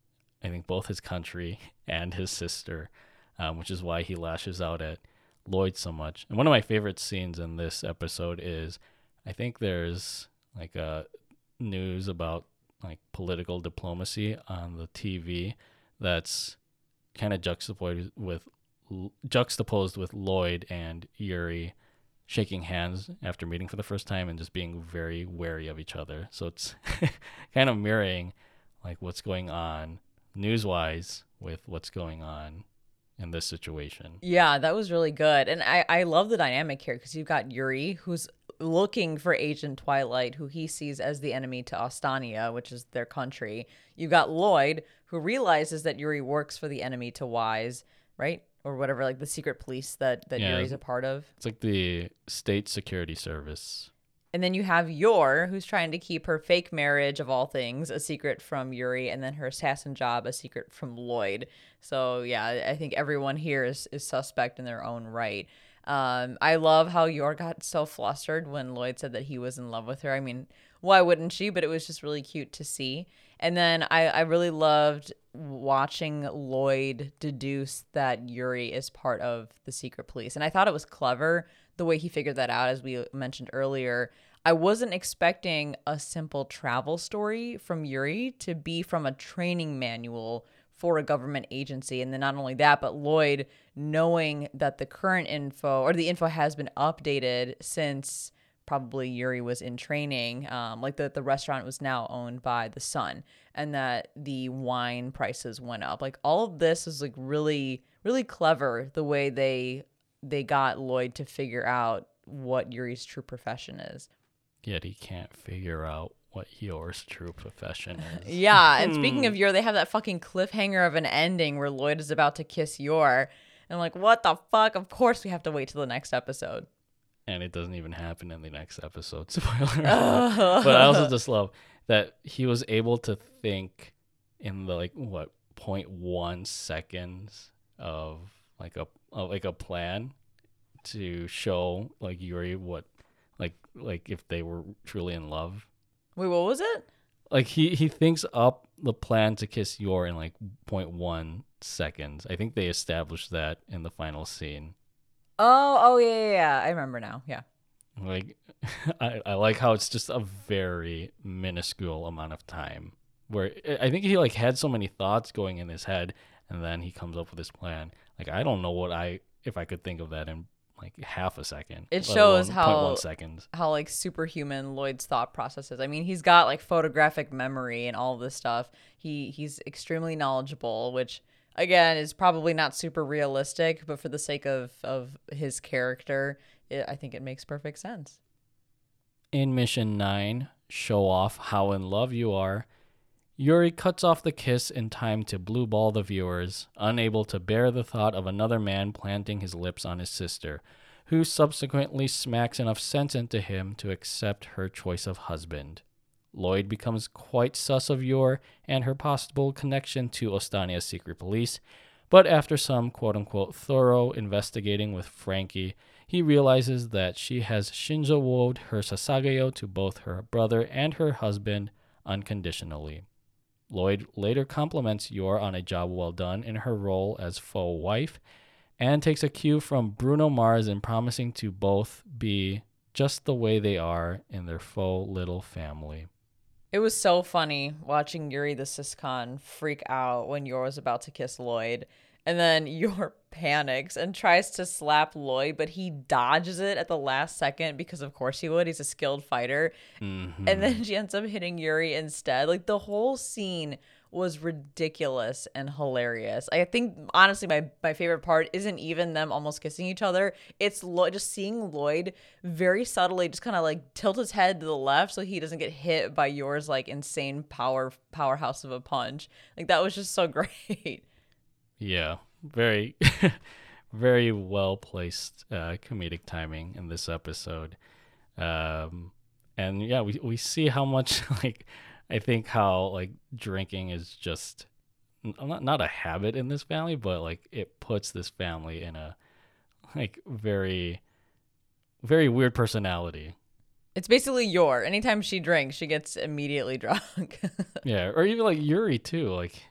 I think both his country and his sister, um, which is why he lashes out at Lloyd so much. And one of my favorite scenes in this episode is I think there's like a news about like political diplomacy on the TV that's kind of juxtaposed with juxtaposed with Lloyd and Yuri shaking hands after meeting for the first time and just being very wary of each other. So it's kind of mirroring like what's going on news wise with what's going on in this situation. Yeah, that was really good. And I, I love the dynamic here because you've got Yuri, who's looking for Agent Twilight, who he sees as the enemy to Ostania, which is their country. You've got Lloyd, who realizes that Yuri works for the enemy to Wise, right? Or whatever, like the secret police that, that yeah, Yuri's a part of. It's like the state security service. And then you have Yor, who's trying to keep her fake marriage of all things a secret from Yuri, and then her assassin job a secret from Lloyd. So yeah, I think everyone here is, is suspect in their own right. Um, I love how Yor got so flustered when Lloyd said that he was in love with her. I mean, why wouldn't she? But it was just really cute to see. And then I, I really loved watching Lloyd deduce that Yuri is part of the secret police. And I thought it was clever the way he figured that out, as we mentioned earlier. I wasn't expecting a simple travel story from Yuri to be from a training manual for a government agency. And then not only that, but Lloyd knowing that the current info or the info has been updated since probably Yuri was in training, um, like that the restaurant was now owned by the son and that the wine prices went up. Like all of this is like really, really clever the way they they got Lloyd to figure out what Yuri's true profession is. Yet he can't figure out what Yor's true profession is. yeah, and hmm. speaking of Yor, they have that fucking cliffhanger of an ending where Lloyd is about to kiss Yor. And I'm like, what the fuck? Of course we have to wait till the next episode. And it doesn't even happen in the next episode. Spoiler. but I also just love that he was able to think in the like what 0.1 seconds of like a of like a plan to show like Yuri what like like if they were truly in love. Wait, what was it? Like he he thinks up the plan to kiss Yor in like 0.1 seconds. I think they established that in the final scene. Oh, oh yeah, yeah, yeah. I remember now. Yeah. Like I, I like how it's just a very minuscule amount of time where I think he like had so many thoughts going in his head and then he comes up with this plan. Like I don't know what I if I could think of that in like half a second. It shows how 0.1 seconds. how like superhuman Lloyd's thought process is. I mean, he's got like photographic memory and all of this stuff. He he's extremely knowledgeable, which again is probably not super realistic, but for the sake of of his character, it, I think it makes perfect sense. In mission 9, show off how in love you are. Yuri cuts off the kiss in time to blue ball the viewers, unable to bear the thought of another man planting his lips on his sister, who subsequently smacks enough sense into him to accept her choice of husband. Lloyd becomes quite sus of Yor and her possible connection to Ostania's secret police, but after some quote unquote thorough investigating with Franky, he realizes that she has Shinzo woed her Sasageyo to both her brother and her husband unconditionally. Lloyd later compliments Yor on a job well done in her role as faux wife and takes a cue from Bruno Mars in promising to both be just the way they are in their faux little family. It was so funny watching Yuri the Siscon freak out when Yor was about to kiss Lloyd. And then Yor panics and tries to slap Lloyd, but he dodges it at the last second because, of course, he would. He's a skilled fighter. Mhm. And then she ends up hitting Yuri instead. Like the whole scene was ridiculous and hilarious. I think honestly my my favorite part isn't even them almost kissing each other. It's Lo- just seeing Lloyd very subtly just kind of like tilt his head to the left so he doesn't get hit by Yor's like insane power powerhouse of a punch. Like that was just so great. Yeah, very, very well placed uh, comedic timing in this episode, um, and yeah, we we see how much like I think how like drinking is just not not a habit in this family, but like it puts this family in a like very very weird personality. It's basically Yor. Anytime she drinks, she gets immediately drunk. Yeah, or even like Yuri too. Like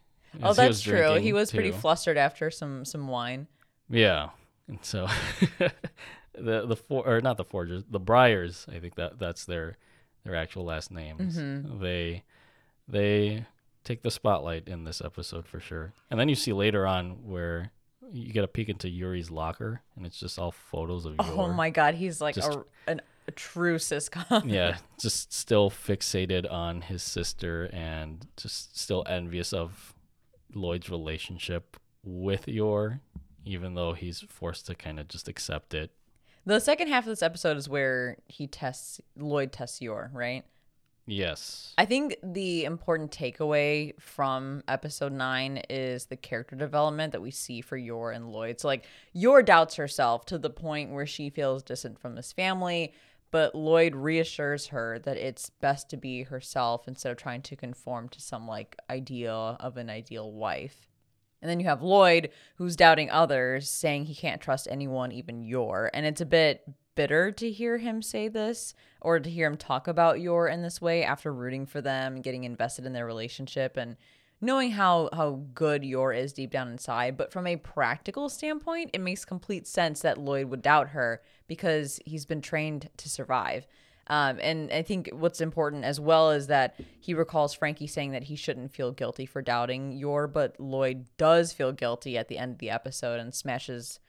oh, that's true. He was pretty flustered after some some wine. Yeah, and so the the for or not the Forgers, the Briars. I think that that's their their actual last names. Mhm. They they take the spotlight in this episode for sure. And then you see later on where you get a peek into Yuri's locker, and it's just all photos of Oh Yor. my god, he's like Just- a, an, a true siscon. yeah, just still fixated on his sister and just still envious of Lloyd's relationship with Yor, even though he's forced to kind of just accept it. The second half of this episode is where he tests Lloyd tests Yor, right? Yes. I think the important takeaway from episode nine is the character development that we see for Yor and Lloyd. So like Yor doubts herself to the point where she feels distant from this family, but Lloyd reassures her that it's best to be herself instead of trying to conform to some like idea of an ideal wife. And then you have Lloyd, who's doubting others, saying he can't trust anyone, even Yor. And it's a bit bitter to hear him say this or to hear him talk about Yor in this way after rooting for them, getting invested in their relationship, and knowing how, how good Yor is deep down inside. But from a practical standpoint, it makes complete sense that Lloyd would doubt her because he's been trained to survive. Um, and I think what's important as well is that he recalls Franky saying that he shouldn't feel guilty for doubting Yor, but Lloyd does feel guilty at the end of the episode and smashes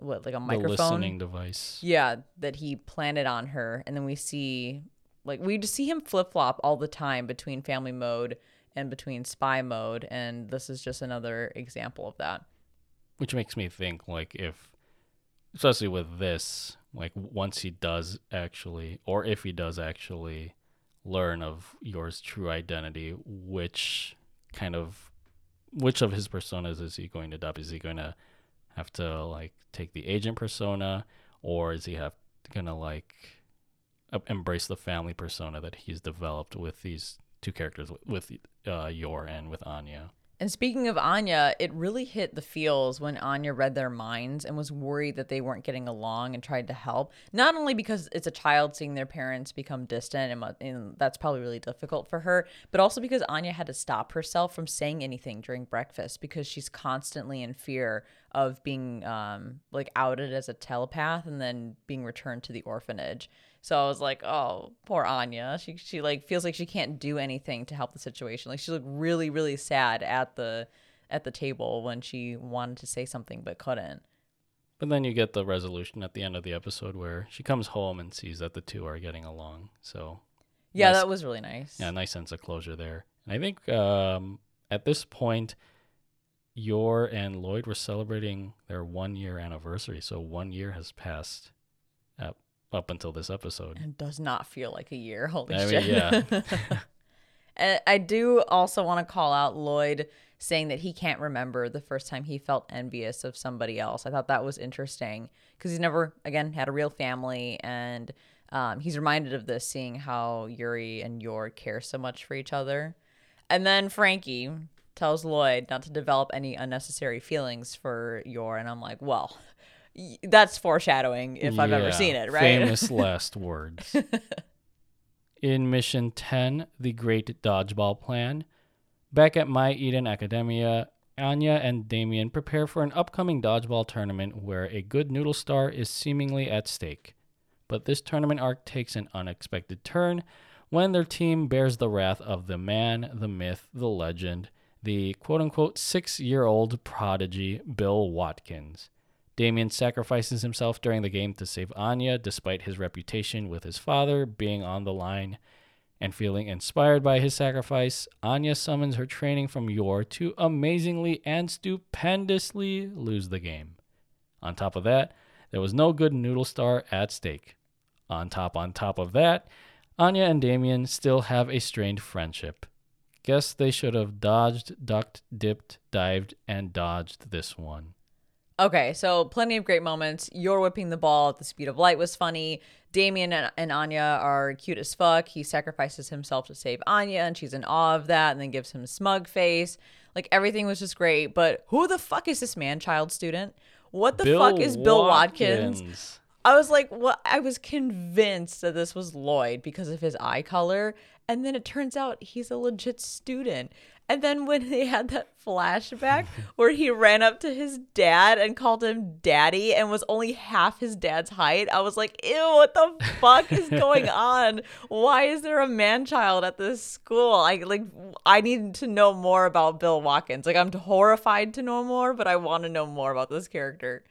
what like a The microphone. listening device. Yeah, that he planted on her, and then we see like we just see him flip flop all the time between family mode and between spy mode, and this is just another example of that. Which makes me think like if especially with this, like once he does actually or if he does actually learn of Yor's true identity, which kind of which of his personas is he going to adopt? Is he going to have to like take the agent persona or is he have gonna like embrace the family persona that he's developed with these two characters with uh Yor and with Anya? And speaking of Anya, it really hit the feels when Anya read their minds and was worried that they weren't getting along and tried to help. Not only because it's a child seeing their parents become distant and, and, that's probably really difficult for her, but also because Anya had to stop herself from saying anything during breakfast because she's constantly in fear of being um, like outed as a telepath and then being returned to the orphanage. So I was like, oh, poor Anya. She she like feels like she can't do anything to help the situation. Like she looked really really sad at the at the table when she wanted to say something but couldn't. But then you get the resolution at the end of the episode where she comes home and sees that the two are getting along. So yeah, nice, that was really nice. Yeah, nice sense of closure there. And I think um, at this point, Yor and Lloyd were celebrating their one year anniversary. So one year has passed up until this episode. It does not feel like a year. Holy I shit. Mean, yeah. I do also want to call out Lloyd saying that he can't remember the first time he felt envious of somebody else. I thought that was interesting because he's never, again, had a real family. And um, he's reminded of this seeing how Yuri and Yor care so much for each other. And then Franky tells Lloyd not to develop any unnecessary feelings for Yor. And I'm like, well, that's foreshadowing if I've ever seen it, right? Famous last words. In Mission 10, The Great Dodgeball Plan, back at My Eden Academia, Anya and Damian prepare for an upcoming dodgeball tournament where a good noodle star is seemingly at stake. But this tournament arc takes an unexpected turn when their team bears the wrath of the man, the myth, the legend, the quote unquote six year old prodigy, Bill Watkins. Damian sacrifices himself during the game to save Anya, despite his reputation with his father being on the line. And feeling inspired by his sacrifice, Anya summons her training from Yor to amazingly and stupendously lose the game. On top of that, there was no good noodle star at stake. On top on top of that, Anya and Damian still have a strained friendship. Guess they should have dodged, ducked, dipped, dived, and dodged this one. Okay, so plenty of great moments. Yor whipping the ball at the speed of light was funny. Damian and, and, Anya are cute as fuck. He sacrifices himself to save Anya, and she's in awe of that, and then gives him a smug face. Like everything was just great. But who the fuck is this man child student? What the Bill fuck is Bill Watkins? Watkins? I was like, what? I was convinced that this was Lloyd because of his eye color. And then it turns out he's a legit student. And then when they had that flashback where he ran up to his dad and called him daddy and was only half his dad's height, I was like, ew, what the fuck is going on? Why is there a man child at this school? I like I need to know more about Bill Watkins. Like I'm horrified to know more, but I want to know more about this character.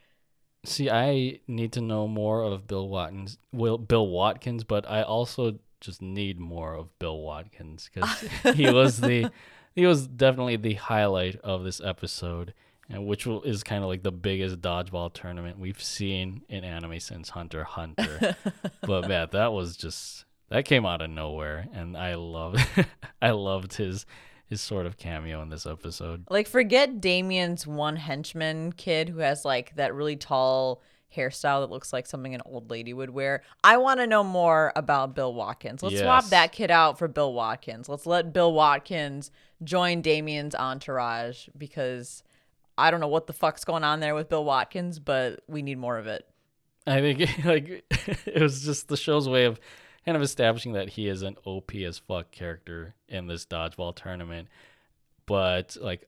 See, I need to know more of Bill Watkins, Will Bill Watkins, but I also just need more of Bill Watkins because he was the he was definitely the highlight of this episode, and which is kind of like the biggest dodgeball tournament we've seen in anime since Hunter Hunter. but man, that was just that came out of nowhere, and I loved I loved his his sort of cameo in this episode. Like forget Damian's one henchman kid who has like that really tall hairstyle that looks like something an old lady would wear. I want to know more about Bill Watkins. Let's yes. swap that kid out for Bill Watkins. Let's let Bill Watkins join Damian's entourage because I don't know what the fuck's going on there with Bill Watkins, but we need more of it. I think like it was just the show's way of kind of establishing that he is an OP as fuck character in this dodgeball tournament, but like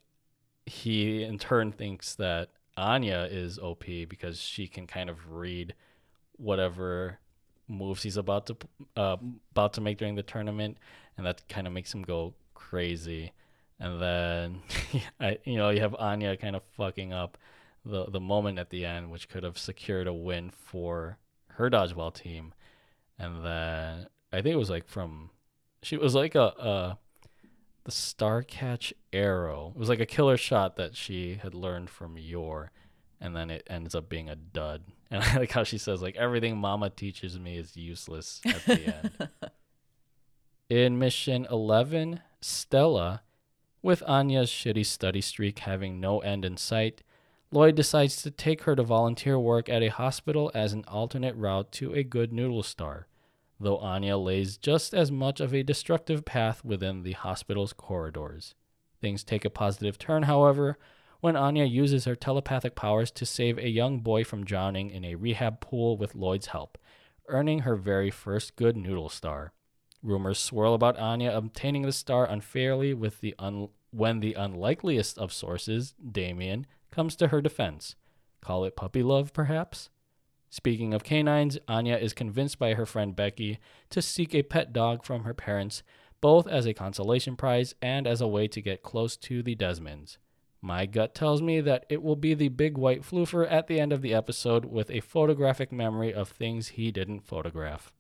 he in turn thinks that Anya is OP because she can kind of read whatever moves he's about to uh, about to make during the tournament, and that kind of makes him go crazy. And then, I, you know, you have Anya kind of fucking up the the moment at the end, which could have secured a win for her dodgeball team. And then I think it was like from she was like a, a the Starcatch arrow. It was like a killer shot that she had learned from Yor, and then it ends up being a dud. And I like how she says like everything Mama teaches me is useless at the end. In mission eleven, Stella, with Anya's shitty study streak having no end in sight, Lloyd decides to take her to volunteer work at a hospital as an alternate route to a good noodle star though Anya lays just as much of a destructive path within the hospital's corridors. Things take a positive turn, however, when Anya uses her telepathic powers to save a young boy from drowning in a rehab pool with Lloyd's help, earning her very first good noodle star. Rumors swirl about Anya obtaining the star unfairly with the un- when the unlikeliest of sources, Damian, comes to her defense. Call it puppy love, perhaps? Speaking of canines, Anya is convinced by her friend Becky to seek a pet dog from her parents, both as a consolation prize and as a way to get close to the Desmonds. My gut tells me that it will be the big white floofer at the end of the episode with a photographic memory of things he didn't photograph.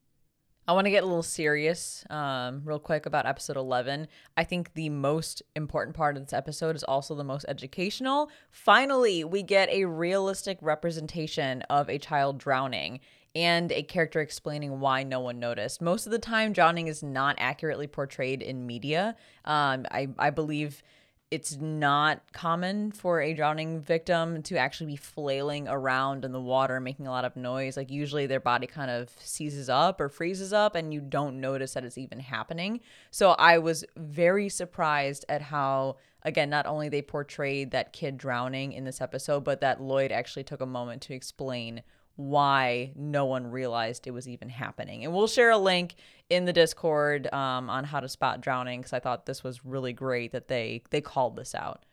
I want to get a little serious um, real quick about episode 11. I think the most important part of this episode is also the most educational. Finally, we get a realistic representation of a child drowning and a character explaining why no one noticed. Most of the time, drowning is not accurately portrayed in media. Um, I, I believe it's not common for a drowning victim to actually be flailing around in the water making a lot of noise. Like usually their body kind of seizes up or freezes up and you don't notice that it's even happening. So i was very surprised at how again not only they portrayed that kid drowning in this episode but that lloyd actually took a moment to explain why no one realized it was even happening. And we'll share a link in the Discord um, on how to spot drowning because I thought this was really great that they they called this out.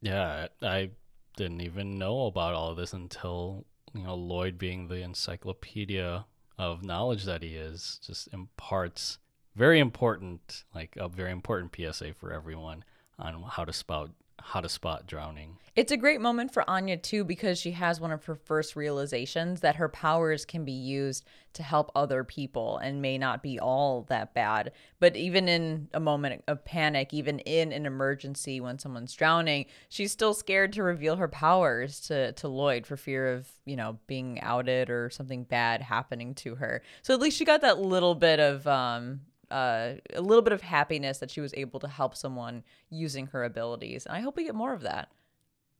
Yeah, I didn't even know about all of this until you know Lloyd, being the encyclopedia of knowledge that he is, just imparts very important, like a very important PSA for everyone on how to spot how to spot drowning. It's a great moment for Anya too because she has one of her first realizations that her powers can be used to help other people and may not be all that bad. But even in a moment of panic, even in an emergency when someone's drowning, she's still scared to reveal her powers to to Lloyd for fear of, you know, being outed or something bad happening to her. So at least she got that little bit of um uh, a little bit of happiness that she was able to help someone using her abilities. And I hope we get more of that.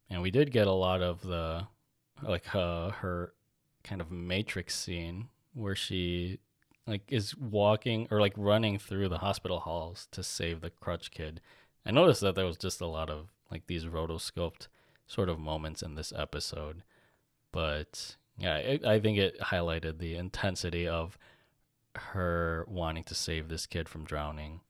And we did get a lot of the, like, uh, her kind of matrix scene where she like is walking or like running through the hospital halls to save the crutch kid. I noticed that there was just a lot of like these rotoscoped sort of moments in this episode, but yeah, I think it highlighted the intensity of her wanting to save this kid from drowning.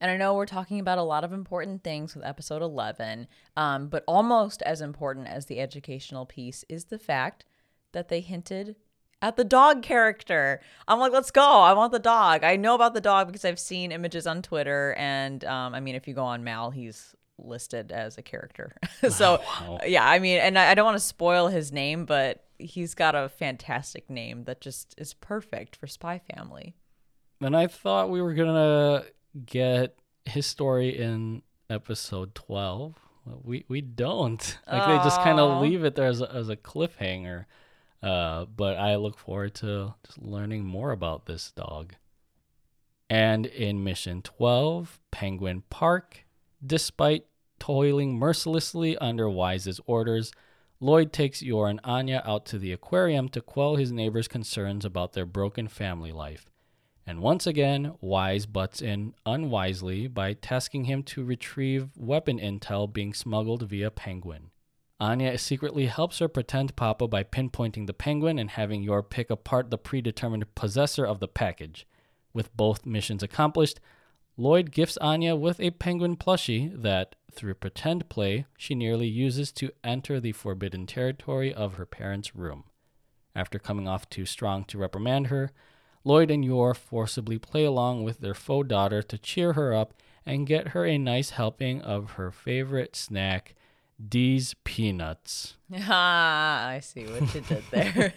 And I know we're talking about a lot of important things with episode 11, um, but almost as important as the educational piece is the fact that they hinted at the dog character. I'm like, let's go. I want the dog. I know about the dog because I've seen images on Twitter. And um, I mean, if you go on MAL, he's listed as a character. so, wow. yeah, I mean, and I, I don't want to spoil his name, but he's got a fantastic name that just is perfect for Spy Family. And I thought we were gonna get his story in episode twelve. We we don't. Like Aww. they just kind of leave it there as a, as a cliffhanger. Uh, but I look forward to just learning more about this dog. And in mission 12, Penguin Park, despite toiling mercilessly under Wise's orders, Lloyd takes Yor and Anya out to the aquarium to quell his neighbors' concerns about their broken family life. And once again, Wise butts in unwisely by tasking him to retrieve weapon intel being smuggled via Penguin. Anya secretly helps her pretend Papa by pinpointing the penguin and having Yor pick apart the predetermined possessor of the package. With both missions accomplished, Lloyd gifts Anya with a penguin plushie that, through pretend play, she nearly uses to enter the forbidden territory of her parents' room. After coming off too strong to reprimand her, Lloyd and Yor forcibly play along with their faux daughter to cheer her up and get her a nice helping of her favorite snack, D's peanuts. Ah, I see what you did there.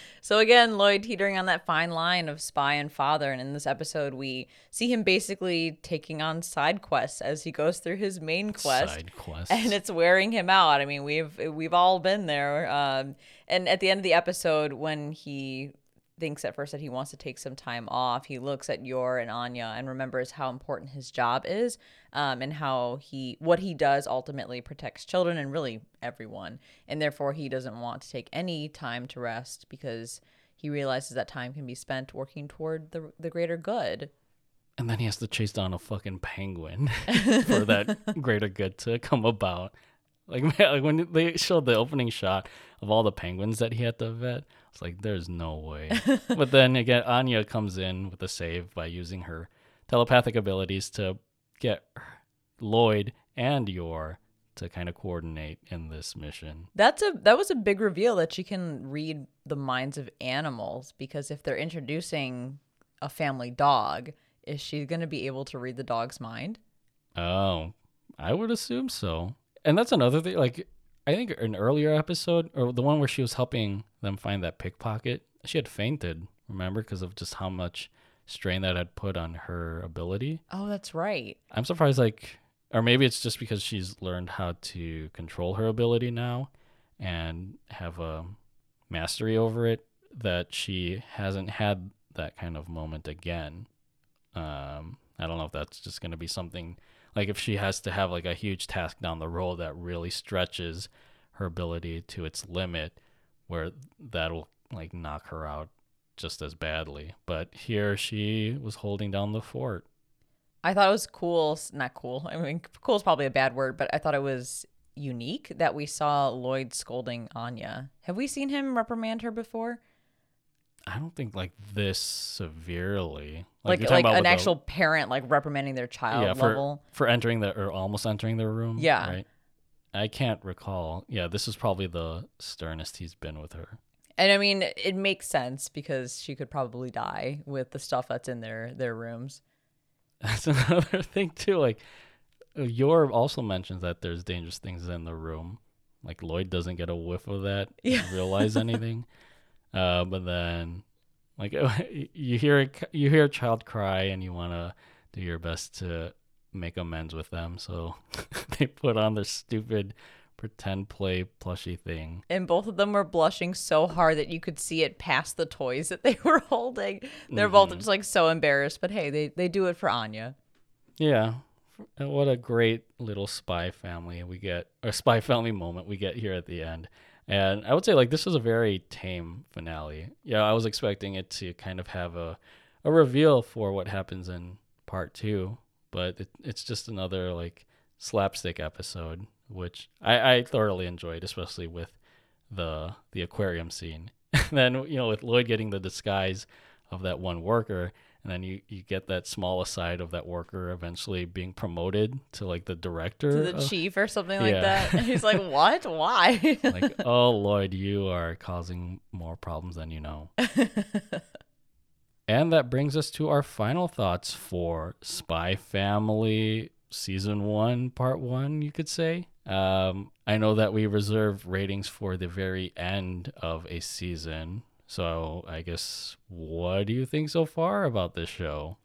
so again, Lloyd teetering on that fine line of spy and father, and in this episode, we see him basically taking on side quests as he goes through his main quest. Side quests, and it's wearing him out. I mean, we've we've all been there. Um, and at the end of the episode, when he thinks at first that he wants to take some time off. He looks at Yor and Anya and remembers how important his job is, um, and how he what he does ultimately protects children and really everyone. And therefore, he doesn't want to take any time to rest because he realizes that time can be spent working toward the the greater good. and then he has to chase down a fucking penguin for that greater good to come about. Like, man, like when they showed the opening shot of all the penguins that he had to vet, it's like there's no way. but then again, Anya comes in with a save by using her telepathic abilities to get Lloyd and Yor to kind of coordinate in this mission. That's a that was a big reveal that she can read the minds of animals because if they're introducing a family dog, is she going to be able to read the dog's mind? Oh, I would assume so. And that's another thing. Like, I think an earlier episode, or the one where she was helping them find that pickpocket, she had fainted. Remember, because of just how much strain that had put on her ability. Oh, that's right. I'm surprised, like, or maybe it's just because she's learned how to control her ability now and have a mastery over it that she hasn't had that kind of moment again. Um, I don't know if that's just going to be something like if she has to have like a huge task down the road that really stretches her ability to its limit where that'll like knock her out just as badly. But here she was holding down the fort. I thought it was cool, not cool. I mean, cool is probably a bad word, but I thought it was unique that we saw Lloyd scolding Anya. Have we seen him reprimand her before? I don't think like this severely. Like you're like, an with the- actual parent like reprimanding their child yeah, for, level. for entering the or almost entering the room. Yeah. Right. I can't recall. Yeah, this is probably the sternest he's been with her. And I mean, it makes sense because she could probably die with the stuff that's in their their rooms. That's another thing too. Like, Yor also mentions that there's dangerous things in the room. Like Lloyd doesn't get a whiff of that, Yeah. realize anything. Uh, but then, like, you hear a, you hear a child cry, and you want to do your best to make amends with them. So they put on their stupid pretend play plushy thing. And both of them were blushing so hard that you could see it past the toys that they were holding. They're both Mm-hmm. just like so embarrassed, but hey, they they do it for Anya. Yeah. And what a great little spy family we get, a spy family moment we get here at the end. And I would say, like, this was a very tame finale. Yeah, I was expecting it to kind of have a, a reveal for what happens in part two, but it, it's just another, like, slapstick episode, which I, I thoroughly enjoyed, especially with the the aquarium scene. and then, you know, with Lloyd getting the disguise of that one worker, and then you, you get that small aside of that worker eventually being promoted to like the director To the of- chief or something like yeah. that. And he's like, What? Why? like oh lloyd you are causing more problems than you know and that brings us to our final thoughts for spy family season one part one you could say um, i know that we reserve ratings for the very end of a season so i guess what do you think so far about this show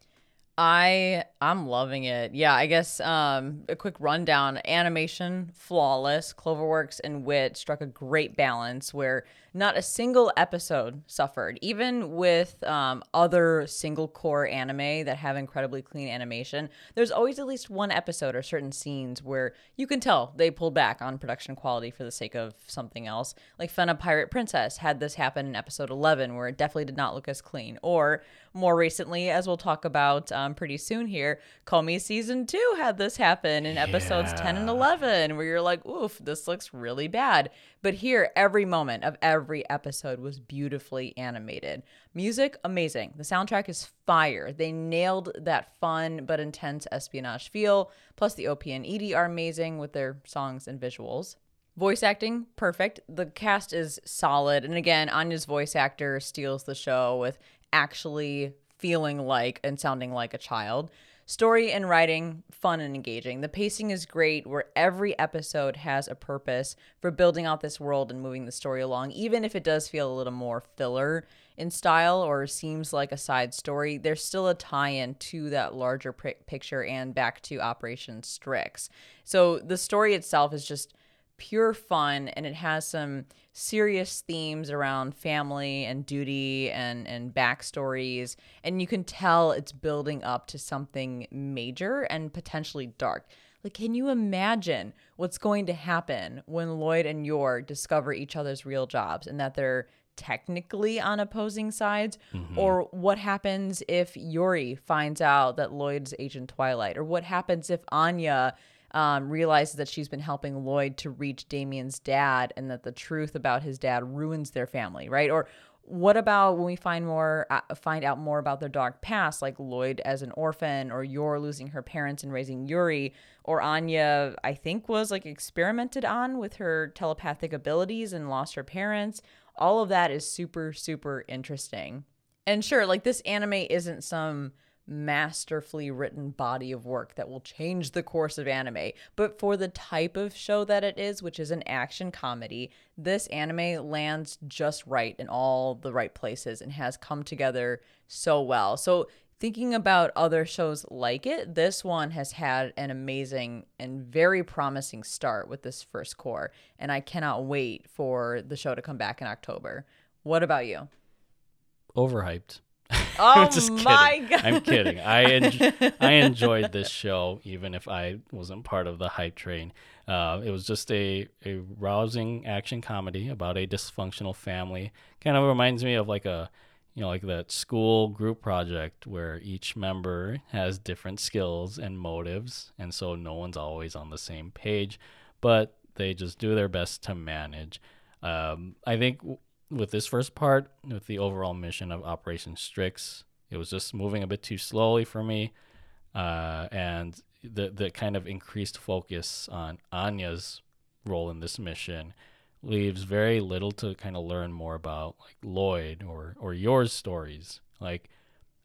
I I'm loving it. Yeah, I guess um a quick rundown. Animation flawless. Cloverworks and Wit struck a great balance where not a single episode suffered. Even with um, other single cour anime that have incredibly clean animation, there's always at least one episode or certain scenes where you can tell they pulled back on production quality for the sake of something else. Like Fena Pirate Princess had this happen in episode 11 where it definitely did not look as clean. Or more recently, as we'll talk about um, pretty soon here, Komi season two had this happen in episodes 10 and 11 where you're like, oof, this looks really bad. But here, every moment of every episode was beautifully animated. Music, amazing. The soundtrack is fire. They nailed that fun but intense espionage feel. Plus, the OP and ED are amazing with their songs and visuals. Voice acting, perfect. The cast is solid. And again, Anya's voice actor steals the show with actually feeling like and sounding like a child. Story and writing, fun and engaging. The pacing is great, where every episode has a purpose for building out this world and moving the story along, even if it does feel a little more filler in style or seems like a side story. There's still a tie in to that larger pri- picture and back to Operation Strix. So the story itself is just pure fun and it has some serious themes around family and duty and and backstories. And you can tell it's building up to something major and potentially dark. Like can you imagine what's going to happen when lloyd and yor discover each other's real jobs and that they're technically on opposing sides, Mm-hmm. or what happens if Yuri finds out that Lloyd's Agent Twilight, or what happens if Anya um, realizes that she's been helping Lloyd to reach Damian's dad and that the truth about his dad ruins their family, right? Or what about when we find more uh, find out more about their dark past like lloyd as an orphan or yor losing her parents and raising yuri or anya i think was like experimented on with her telepathic abilities and lost her parents all of that is super super interesting and sure like this anime isn't some masterfully written body of work that will change the course of anime. But for the type of show that it is, which is an action comedy, this anime lands just right in all the right places and has come together so well. So, thinking about other shows like it, this one has had an amazing and very promising start with this first cour. And I cannot wait for the show to come back in October. What about you? Overhyped. Oh Just my kidding. god. I'm kidding. I en- I enjoyed this show even if I wasn't part of the hype train. Uh, it was just a, a rousing action comedy about a dysfunctional family. Kind of reminds me of like a you know like that school group project where each member has different skills and motives and so no one's always on the same page, but they just do their best to manage. Um, I think with this first part, with the overall mission of Operation Strix, it was just moving a bit too slowly for me, uh, and the the kind of increased focus on Anya's role in this mission leaves very little to kind of learn more about like Lloyd or or Yor's stories. Like,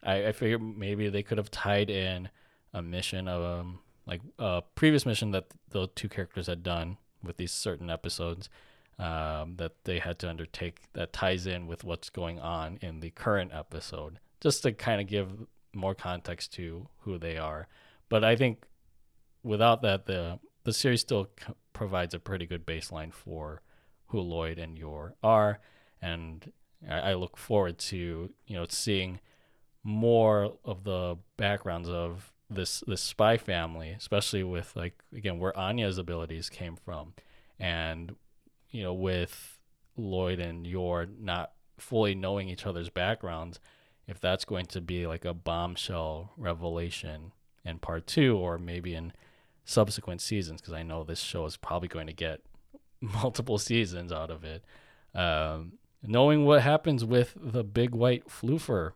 I I figure maybe they could have tied in a mission of um like a previous mission that the two characters had done with these certain episodes um, that they had to undertake that ties in with what's going on in the current episode, just to kind of give more context to who they are. But I think without that, the the series still c- provides a pretty good baseline for who Lloyd and Yor are, and I, I look forward to you know seeing more of the backgrounds of this this spy family, especially with like again where Anya's abilities came from, and you know with Lloyd and Yor not fully knowing each other's backgrounds, if that's going to be like a bombshell revelation in part two or maybe in subsequent seasons, because I know this show is probably going to get multiple seasons out of it. Um, knowing what happens with the big white floofer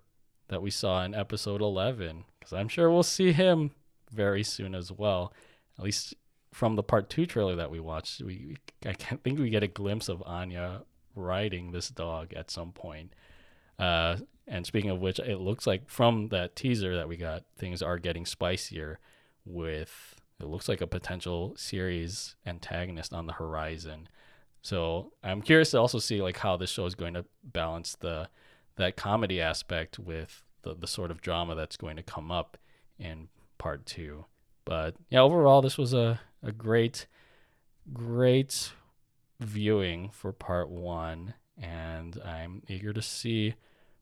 that we saw in episode 11 because i'm sure we'll see him very soon as well at least from the part two trailer that we watched we i think we get a glimpse of anya riding this dog at some point uh, and speaking of which it looks like from that teaser that we got things are getting spicier with it looks like a potential series antagonist on the horizon so i'm curious to also see like how this show is going to balance the that comedy aspect with the, the sort of drama that's going to come up in part two. But yeah, overall, this was a, a great, great viewing for part one. And I'm eager to see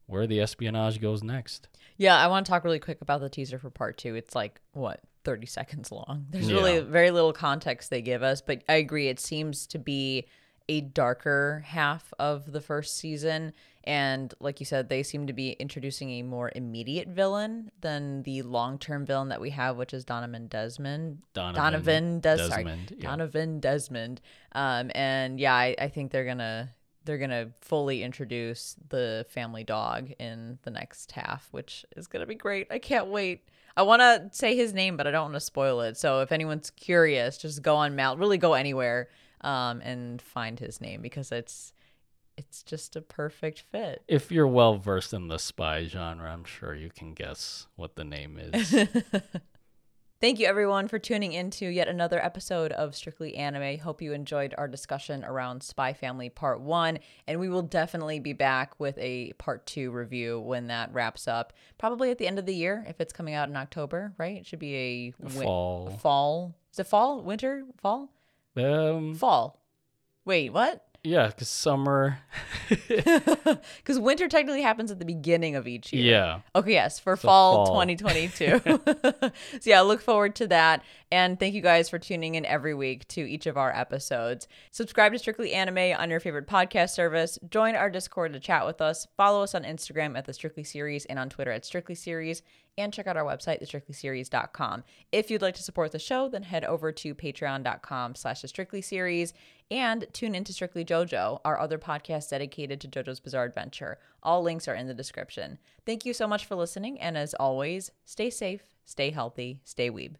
where the espionage goes next. Yeah, I want to talk really quick about the teaser for part two. It's like, what, 30 seconds long. There's really very little context they give us, but I agree. It seems to be a darker half of the first season. And like you said, they seem to be introducing a more immediate villain than the long term villain that we have, which is Donovan Desmond. Donovan Donovan Des- sorry, Desmond, yeah. Donovan Desmond. Um, and yeah, I, I think they're gonna they're gonna fully introduce the family dog in the next half, which is gonna be great. I can't wait. I want to say his name, but I don't want to spoil it. So if anyone's curious, just go on MAL, really go anywhere, um, and find his name because it's it's just a perfect fit. If you're well versed in the spy genre, I'm sure you can guess what the name is. Thank you, everyone, for tuning in to yet another episode of Strictly Anime. Hope you enjoyed our discussion around Spy Family Part 1, and we will definitely be back with a Part 2 review when that wraps up. Probably at the end of the year, if it's coming out in October, right? It should be a win- Fall. Fall. Is it fall? Winter? Fall? um, Fall. Wait, what? Yeah, because summer. Because winter technically happens at the beginning of each year. Yeah. Okay, yes, for fall, fall. 2022. so yeah, look forward to that. And thank you guys for tuning in every week to each of our episodes. Subscribe to Strictly Anime on your favorite podcast service. Join our Discord to chat with us. Follow us on Instagram at the Strictly Series and on Twitter at Strictly Series. And check out our website, thestrictlyseries.com. If you'd like to support the show, then head over to patreon.com slash the Strictly Series and tune into Strictly JoJo, our other podcast dedicated to JoJo's Bizarre Adventure. All links are in the description. Thank you so much for listening, and as always, stay safe, stay healthy, stay weeb.